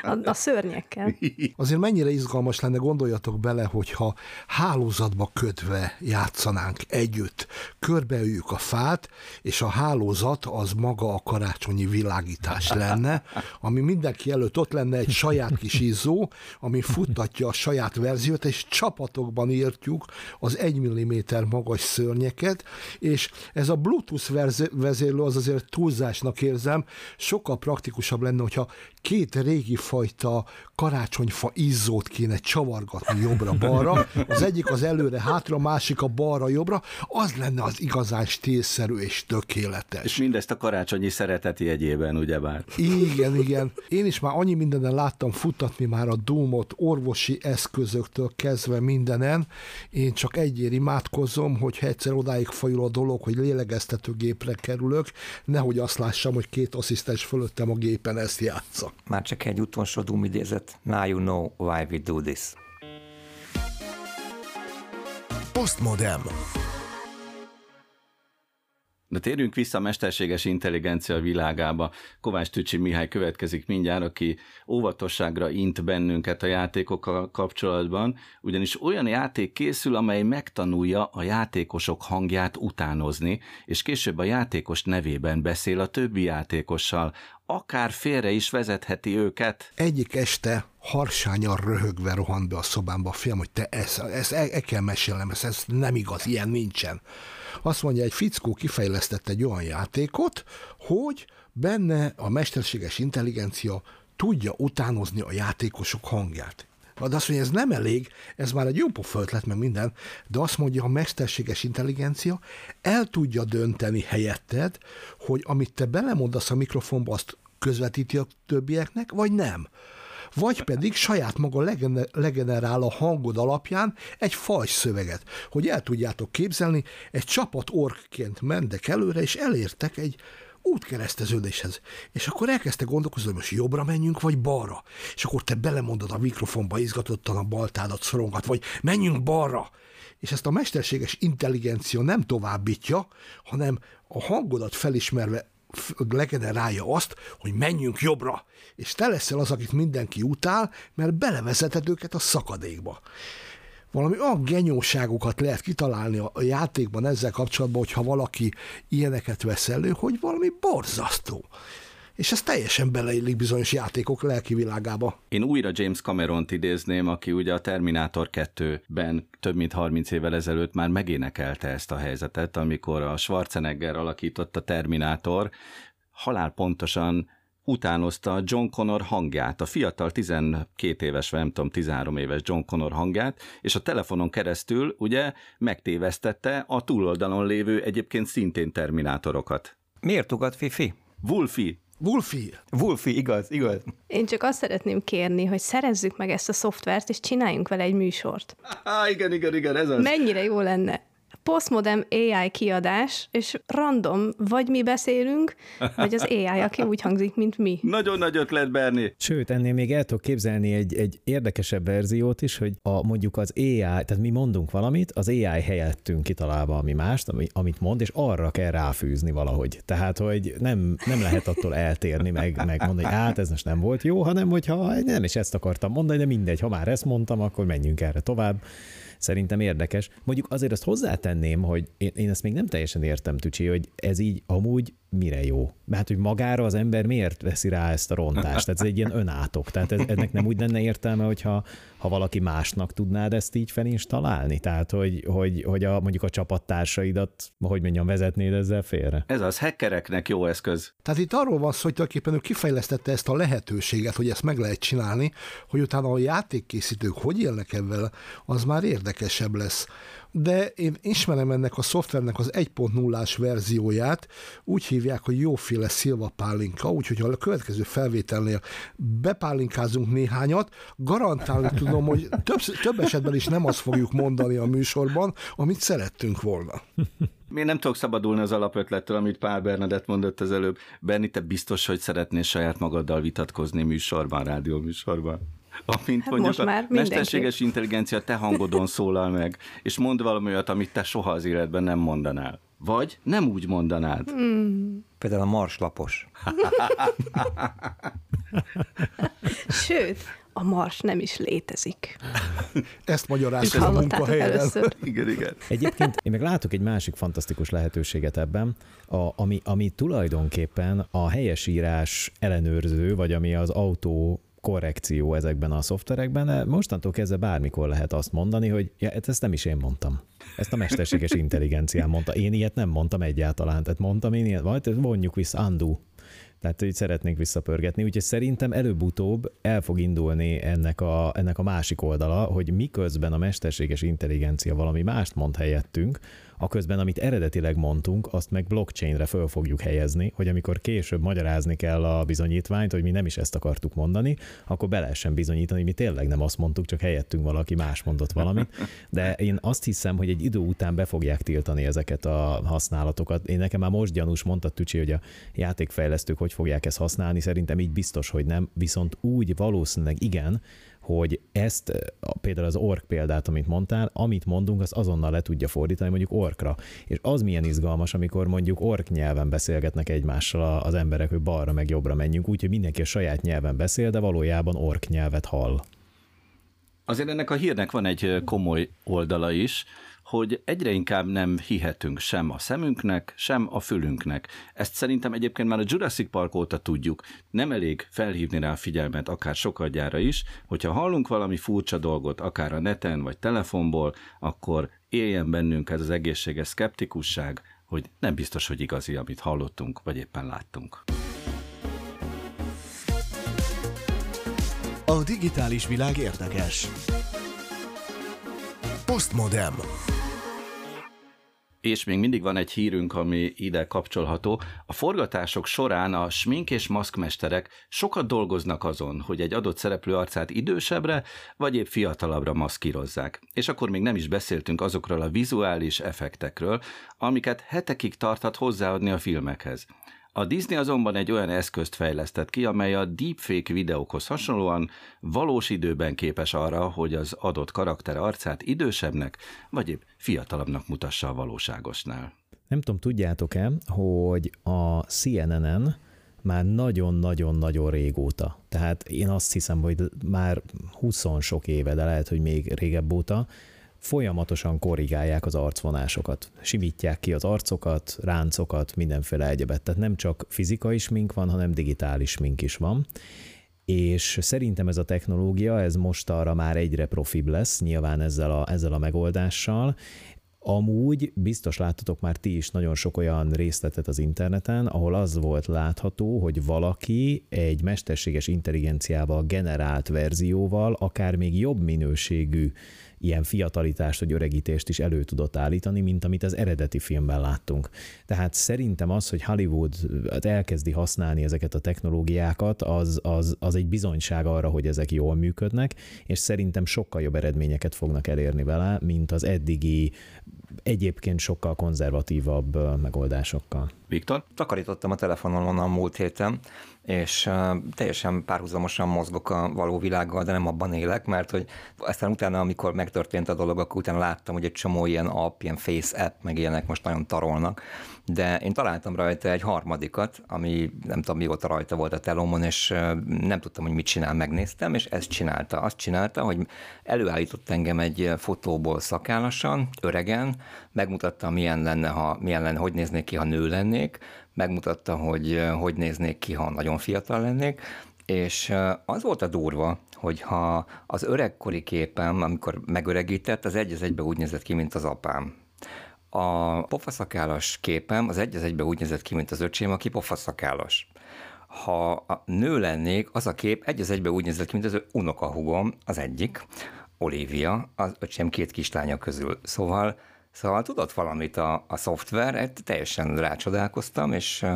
A, a szörnyekkel. (laughs)
Azért mennyire izgalmas lenne, gondoljatok bele, hogyha hálózatba kötve játszanánk együtt. Körbeüljük a fát, és a hálózat az maga a karácsonyi világítás lenne, ami mindenki előtt ott lenne egy saját kis izzó, ami futtatja a saját verziót, és csapatokban jobban értjük az 1 mm magas szörnyeket, és ez a Bluetooth vezérlő az azért túlzásnak érzem, sokkal praktikusabb lenne, hogyha két régi fajta karácsonyfa izzót kéne csavargatni jobbra-balra, az egyik az előre hátra, a másik a balra-jobbra, az lenne az igazán stílszerű és tökéletes.
És mindezt a karácsonyi szereteti jegyében, ugyebár.
Igen, igen. Én is már annyi mindenen láttam futtatni már a Doomot, orvosi eszközöktől kezdve mindenen. Én csak egyért imádkozom, hogy egyszer odáig fajul a dolog, hogy lélegeztetőgépre kerülök, nehogy azt lássam, hogy két asszisztens fölöttem a gépen ezt játsza.
Már csak egy utolsó Doom idézet. Now you know why we do this.
Postmodem.
De térjünk vissza a mesterséges intelligencia világába. Kovács Tücsi Mihály következik mindjárt, aki óvatosságra int bennünket a játékokkal kapcsolatban, ugyanis olyan játék készül, amely megtanulja a játékosok hangját utánozni, és később a játékos nevében beszél a többi játékossal, akár félre is vezetheti őket.
Egyik este harsányan röhögve rohant be a szobámba a film, hogy te ezt, ezt el, el kell mesélnem, ez, ez nem igaz, ilyen nincsen. Azt mondja, egy fickó kifejlesztett egy olyan játékot, hogy benne a mesterséges intelligencia tudja utánozni a játékosok hangját. De azt mondja, ez nem elég, ez már egy jó pofa ötlet, meg minden, de azt mondja, a mesterséges intelligencia el tudja dönteni helyetted, hogy amit te belemondasz a mikrofonba, azt közvetíti a többieknek, vagy nem. Vagy pedig saját maga legenerál a hangod alapján egy fajs szöveget, hogy el tudjátok képzelni, egy csapat orkként mentek előre, és elértek egy útkereszteződéshez. És akkor elkezdte gondolkozni, hogy most jobbra menjünk, vagy balra. És akkor te belemondod a mikrofonba izgatottan a baltádat szorongat, vagy menjünk balra. És ezt a mesterséges intelligencia nem továbbítja, hanem a hangodat felismerve legenerálja azt, hogy menjünk jobbra, és te leszel az, akit mindenki utál, mert belevezeted őket a szakadékba. Valami olyan genyóságokat lehet kitalálni a játékban ezzel kapcsolatban, hogyha valaki ilyeneket vesz elő, hogy valami borzasztó és ez teljesen beleillik bizonyos játékok lelki világába.
Én újra James Cameron-t idézném, aki ugye a Terminátor 2-ben több mint 30 évvel ezelőtt már megénekelte ezt a helyzetet, amikor a Schwarzenegger alakította Terminátor, halál pontosan utánozta John Connor hangját, a fiatal 12 éves, vagy nem tudom, 13 éves John Connor hangját, és a telefonon keresztül ugye megtévesztette a túloldalon lévő egyébként szintén terminátorokat.
Miért ugat Fifi?
Wolfie,
Wolfie.
Wolfie, igaz, igaz.
Én csak azt szeretném kérni, hogy szerezzük meg ezt a szoftvert, és csináljunk vele egy műsort.
Ah, igen, igen, igen, ez az.
Mennyire jó lenne postmodern AI kiadás, és random, vagy mi beszélünk, vagy az AI, aki úgy hangzik, mint mi.
Nagyon nagy ötlet, Berni.
Sőt, ennél még el tudok képzelni egy, egy érdekesebb verziót is, hogy a, mondjuk az AI, tehát mi mondunk valamit, az AI helyettünk kitalálva ami mást, ami, amit mond, és arra kell ráfűzni valahogy. Tehát, hogy nem, nem lehet attól eltérni, meg, meg mondani, hogy hát ez most nem volt jó, hanem hogyha nem is ezt akartam mondani, de mindegy, ha már ezt mondtam, akkor menjünk erre tovább szerintem érdekes. Mondjuk azért azt hozzátenném, hogy én, én ezt még nem teljesen értem, Tücsi, hogy ez így amúgy mire jó? Mert hogy magára az ember miért veszi rá ezt a rontást? Tehát ez egy ilyen önátok. Tehát ez, ennek nem úgy lenne értelme, hogyha ha valaki másnak tudnád ezt így találni? Tehát, hogy, hogy, hogy a, mondjuk a csapattársaidat, hogy mondjam, vezetnéd ezzel félre?
Ez az hackereknek jó eszköz.
Tehát itt arról van szó, hogy tulajdonképpen ő kifejlesztette ezt a lehetőséget, hogy ezt meg lehet csinálni, hogy utána a játékkészítők hogy élnek ebben, az már érdekesebb lesz de én ismerem ennek a szoftvernek az 1.0-ás verzióját, úgy hívják, hogy jóféle szilva pálinka, úgyhogy ha a következő felvételnél bepálinkázunk néhányat, garantálni tudom, hogy több, több esetben is nem azt fogjuk mondani a műsorban, amit szerettünk volna.
Én nem tudok szabadulni az alapötlettől, amit Pál Bernadett mondott az előbb. Berni, te biztos, hogy szeretnél saját magaddal vitatkozni műsorban, rádió műsorban? (laughs) amint hát mondjuk a mesterséges intelligencia te hangodon szólal meg, és mond valami olyat, amit te soha az életben nem mondanál. Vagy nem úgy mondanád. Hmm.
Például a marslapos. (laughs)
Sőt, a mars nem is létezik. (laughs)
Ezt magyarázom a munkahelyen.
Igen, igen.
Egyébként én meg látok egy másik fantasztikus lehetőséget ebben, a, ami, ami tulajdonképpen a helyesírás ellenőrző, vagy ami az autó korrekció ezekben a szoftverekben, mostantól kezdve bármikor lehet azt mondani, hogy ja, hát ezt nem is én mondtam. Ezt a mesterséges (laughs) intelligencián mondta. Én ilyet nem mondtam egyáltalán. Tehát mondtam én ilyet, majd vonjuk vissza, undo. Tehát, hogy szeretnénk visszapörgetni. Úgyhogy szerintem előbb-utóbb el fog indulni ennek a, ennek a másik oldala, hogy miközben a mesterséges intelligencia valami mást mond helyettünk, a közben, amit eredetileg mondtunk, azt meg blockchainre föl fogjuk helyezni, hogy amikor később magyarázni kell a bizonyítványt, hogy mi nem is ezt akartuk mondani, akkor be lehessen bizonyítani, hogy mi tényleg nem azt mondtuk, csak helyettünk valaki más mondott valamit. De én azt hiszem, hogy egy idő után be fogják tiltani ezeket a használatokat. Én nekem már most gyanús mondta Tücsi, hogy a játékfejlesztők hogy fogják ezt használni, szerintem így biztos, hogy nem, viszont úgy valószínűleg igen, hogy ezt, például az ork példát, amit mondtál, amit mondunk, az azonnal le tudja fordítani mondjuk orkra. És az milyen izgalmas, amikor mondjuk ork nyelven beszélgetnek egymással az emberek, hogy balra meg jobbra menjünk, úgyhogy mindenki a saját nyelven beszél, de valójában ork nyelvet hall.
Azért ennek a hírnek van egy komoly oldala is, hogy egyre inkább nem hihetünk sem a szemünknek, sem a fülünknek. Ezt szerintem egyébként már a Jurassic Park óta tudjuk. Nem elég felhívni rá a figyelmet, akár sokadjára is, hogyha hallunk valami furcsa dolgot, akár a neten vagy telefonból, akkor éljen bennünk ez az egészséges szkeptikusság, hogy nem biztos, hogy igazi, amit hallottunk, vagy éppen láttunk.
A digitális világ érdekes. Postmodem.
És még mindig van egy hírünk, ami ide kapcsolható. A forgatások során a smink és maszkmesterek sokat dolgoznak azon, hogy egy adott szereplő arcát idősebbre, vagy épp fiatalabbra maszkírozzák. És akkor még nem is beszéltünk azokról a vizuális effektekről, amiket hetekig tarthat hozzáadni a filmekhez. A Disney azonban egy olyan eszközt fejlesztett ki, amely a deepfake videókhoz hasonlóan valós időben képes arra, hogy az adott karakter arcát idősebbnek, vagy épp fiatalabbnak mutassa a valóságosnál.
Nem tudom, tudjátok-e, hogy a CNN-en már nagyon-nagyon-nagyon régóta, tehát én azt hiszem, hogy már 20 sok éve, de lehet, hogy még régebb óta, folyamatosan korrigálják az arcvonásokat. Simítják ki az arcokat, ráncokat, mindenféle egyebet. Tehát nem csak fizikai smink van, hanem digitális smink is van. És szerintem ez a technológia, ez most arra már egyre profibb lesz, nyilván ezzel a, ezzel a megoldással, Amúgy biztos láttatok már ti is nagyon sok olyan részletet az interneten, ahol az volt látható, hogy valaki egy mesterséges intelligenciával generált verzióval akár még jobb minőségű ilyen fiatalitást vagy öregítést is elő tudott állítani, mint amit az eredeti filmben láttunk. Tehát szerintem az, hogy Hollywood elkezdi használni ezeket a technológiákat, az, az, az egy bizonyság arra, hogy ezek jól működnek, és szerintem sokkal jobb eredményeket fognak elérni vele, mint az eddigi egyébként sokkal konzervatívabb megoldásokkal.
Viktor?
Takarítottam a telefonon a múlt héten, és teljesen párhuzamosan mozgok a való világgal, de nem abban élek, mert hogy aztán utána, amikor megtörtént a dolog, akkor utána láttam, hogy egy csomó ilyen app, ilyen face app, meg ilyenek most nagyon tarolnak, de én találtam rajta egy harmadikat, ami nem tudom mióta rajta volt a telomon, és nem tudtam, hogy mit csinál, megnéztem, és ezt csinálta. Azt csinálta, hogy előállított engem egy fotóból szakállasan, öregen, megmutatta, milyen lenne, ha, milyen lenne, hogy néznék ki, ha nő lennék, megmutatta, hogy hogy néznék ki, ha nagyon fiatal lennék, és az volt a durva, hogy ha az öregkori képem, amikor megöregített, az egy az egybe úgy nézett ki, mint az apám. A pofaszakállas képem az egy az egybe úgy nézett ki, mint az öcsém, aki pofaszakállas. Ha a nő lennék, az a kép egy az egybe úgy nézett ki, mint az unokahugom, az egyik, Olivia, az öcsém két kislánya közül. Szóval Szóval tudott valamit a, a szoftver, teljesen rácsodálkoztam, és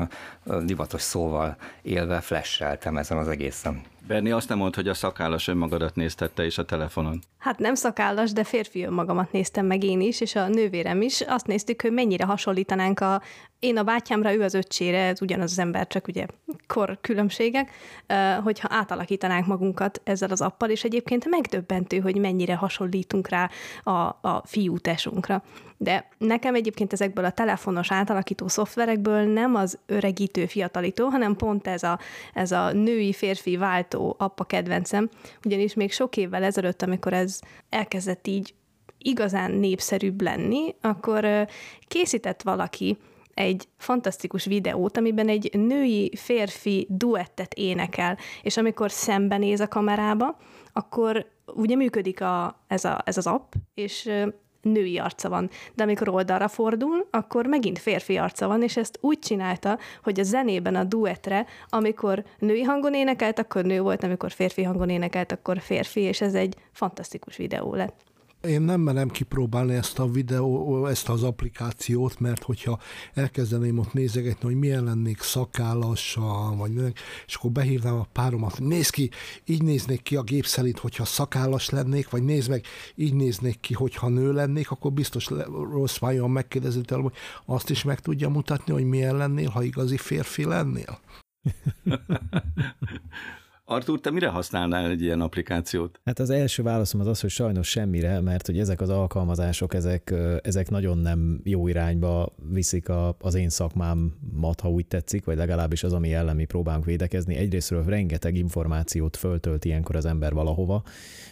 divatos szóval élve flasheltem ezen az egészen.
Berni azt nem mond, hogy a szakállas önmagadat néztette is a telefonon.
Hát nem szakállas, de férfi önmagamat néztem meg én is, és a nővérem is. Azt néztük, hogy mennyire hasonlítanánk a én a bátyámra, ő az öccsére, ez ugyanaz az ember, csak ugye kor különbségek, hogyha átalakítanánk magunkat ezzel az appal, és egyébként megdöbbentő, hogy mennyire hasonlítunk rá a, a fiú tesunkra. De nekem egyébként ezekből a telefonos átalakító szoftverekből nem az öregítő, fiatalító, hanem pont ez a, ez a női-férfi váltó appa kedvencem, ugyanis még sok évvel ezelőtt, amikor ez elkezdett így igazán népszerűbb lenni, akkor készített valaki egy fantasztikus videót, amiben egy női-férfi duettet énekel, és amikor szembenéz a kamerába, akkor ugye működik a, ez, a, ez az app, és női arca van. De amikor oldalra fordul, akkor megint férfi arca van, és ezt úgy csinálta, hogy a zenében a duetre, amikor női hangon énekelt, akkor nő volt, amikor férfi hangon énekelt, akkor férfi, és ez egy fantasztikus videó lett.
Én nem merem kipróbálni ezt a videó, ezt az applikációt, mert hogyha elkezdeném ott nézegetni, hogy milyen lennék szakállasal, vagy nem, és akkor behívnám a páromat, néz ki, így néznék ki a gép szerint, hogyha szakállas lennék, vagy nézd meg, így néznék ki, hogyha nő lennék, akkor biztos rossz vájon megkérdezi tőlem, hogy azt is meg tudja mutatni, hogy milyen lennél, ha igazi férfi lennél. (laughs)
Artur, te mire használnál egy ilyen applikációt?
Hát az első válaszom az az, hogy sajnos semmire, mert hogy ezek az alkalmazások, ezek, ezek nagyon nem jó irányba viszik a, az én szakmámat, ha úgy tetszik, vagy legalábbis az, ami ellen mi próbálunk védekezni. Egyrésztről rengeteg információt föltölt ilyenkor az ember valahova,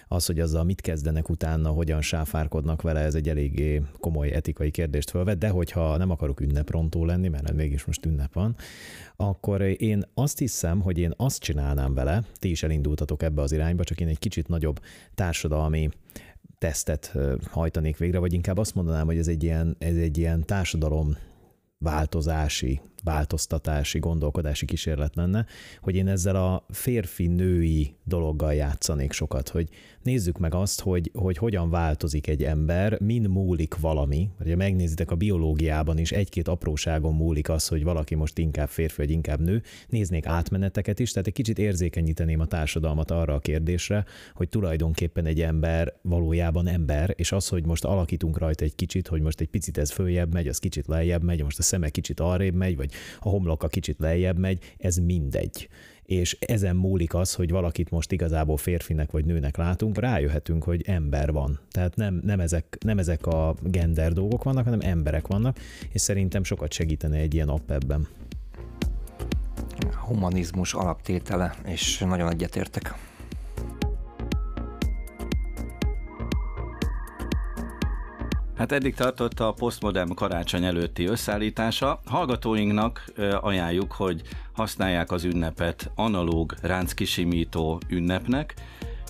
az, hogy azzal mit kezdenek utána, hogyan sáfárkodnak vele, ez egy eléggé komoly etikai kérdést fölvet, de hogyha nem akarok ünneprontó lenni, mert mégis most ünnep van, akkor én azt hiszem, hogy én azt csinálnám vele, ti is elindultatok ebbe az irányba, csak én egy kicsit nagyobb társadalmi tesztet hajtanék végre, vagy inkább azt mondanám, hogy ez egy ilyen, ez egy ilyen társadalom változási, változtatási, gondolkodási kísérlet lenne, hogy én ezzel a férfi-női dologgal játszanék sokat, hogy nézzük meg azt, hogy, hogy hogyan változik egy ember, min múlik valami. Ha megnézitek a biológiában is, egy-két apróságon múlik az, hogy valaki most inkább férfi, vagy inkább nő. Néznék átmeneteket is, tehát egy kicsit érzékenyíteném a társadalmat arra a kérdésre, hogy tulajdonképpen egy ember valójában ember, és az, hogy most alakítunk rajta egy kicsit, hogy most egy picit ez följebb megy, az kicsit lejjebb megy, most a szeme kicsit arrébb megy, vagy a homloka kicsit lejjebb megy, ez mindegy és ezen múlik az, hogy valakit most igazából férfinek vagy nőnek látunk, rájöhetünk, hogy ember van. Tehát nem, nem, ezek, nem ezek a gender dolgok vannak, hanem emberek vannak, és szerintem sokat segítene egy ilyen app ebben.
Humanizmus alaptétele, és nagyon egyetértek.
Hát eddig tartott a Postmodern karácsony előtti összeállítása. Hallgatóinknak ajánljuk, hogy használják az ünnepet analóg ránckisimító ünnepnek,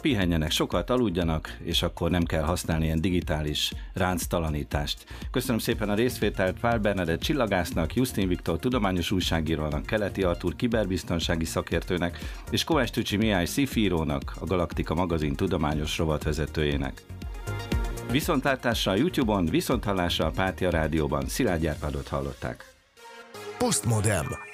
pihenjenek sokat, aludjanak, és akkor nem kell használni ilyen digitális ránctalanítást. Köszönöm szépen a részvételt Pál Bernadett csillagásznak, Justin Viktor tudományos újságírónak, Keleti Artur kiberbiztonsági szakértőnek, és Kovács Tücsi Mihály szifírónak, a Galaktika magazin tudományos rovatvezetőjének. Viszontlátásra a YouTube-on, viszonthallásra a Pátia Rádióban. Szilágy Árpádot hallották.
Postmodem.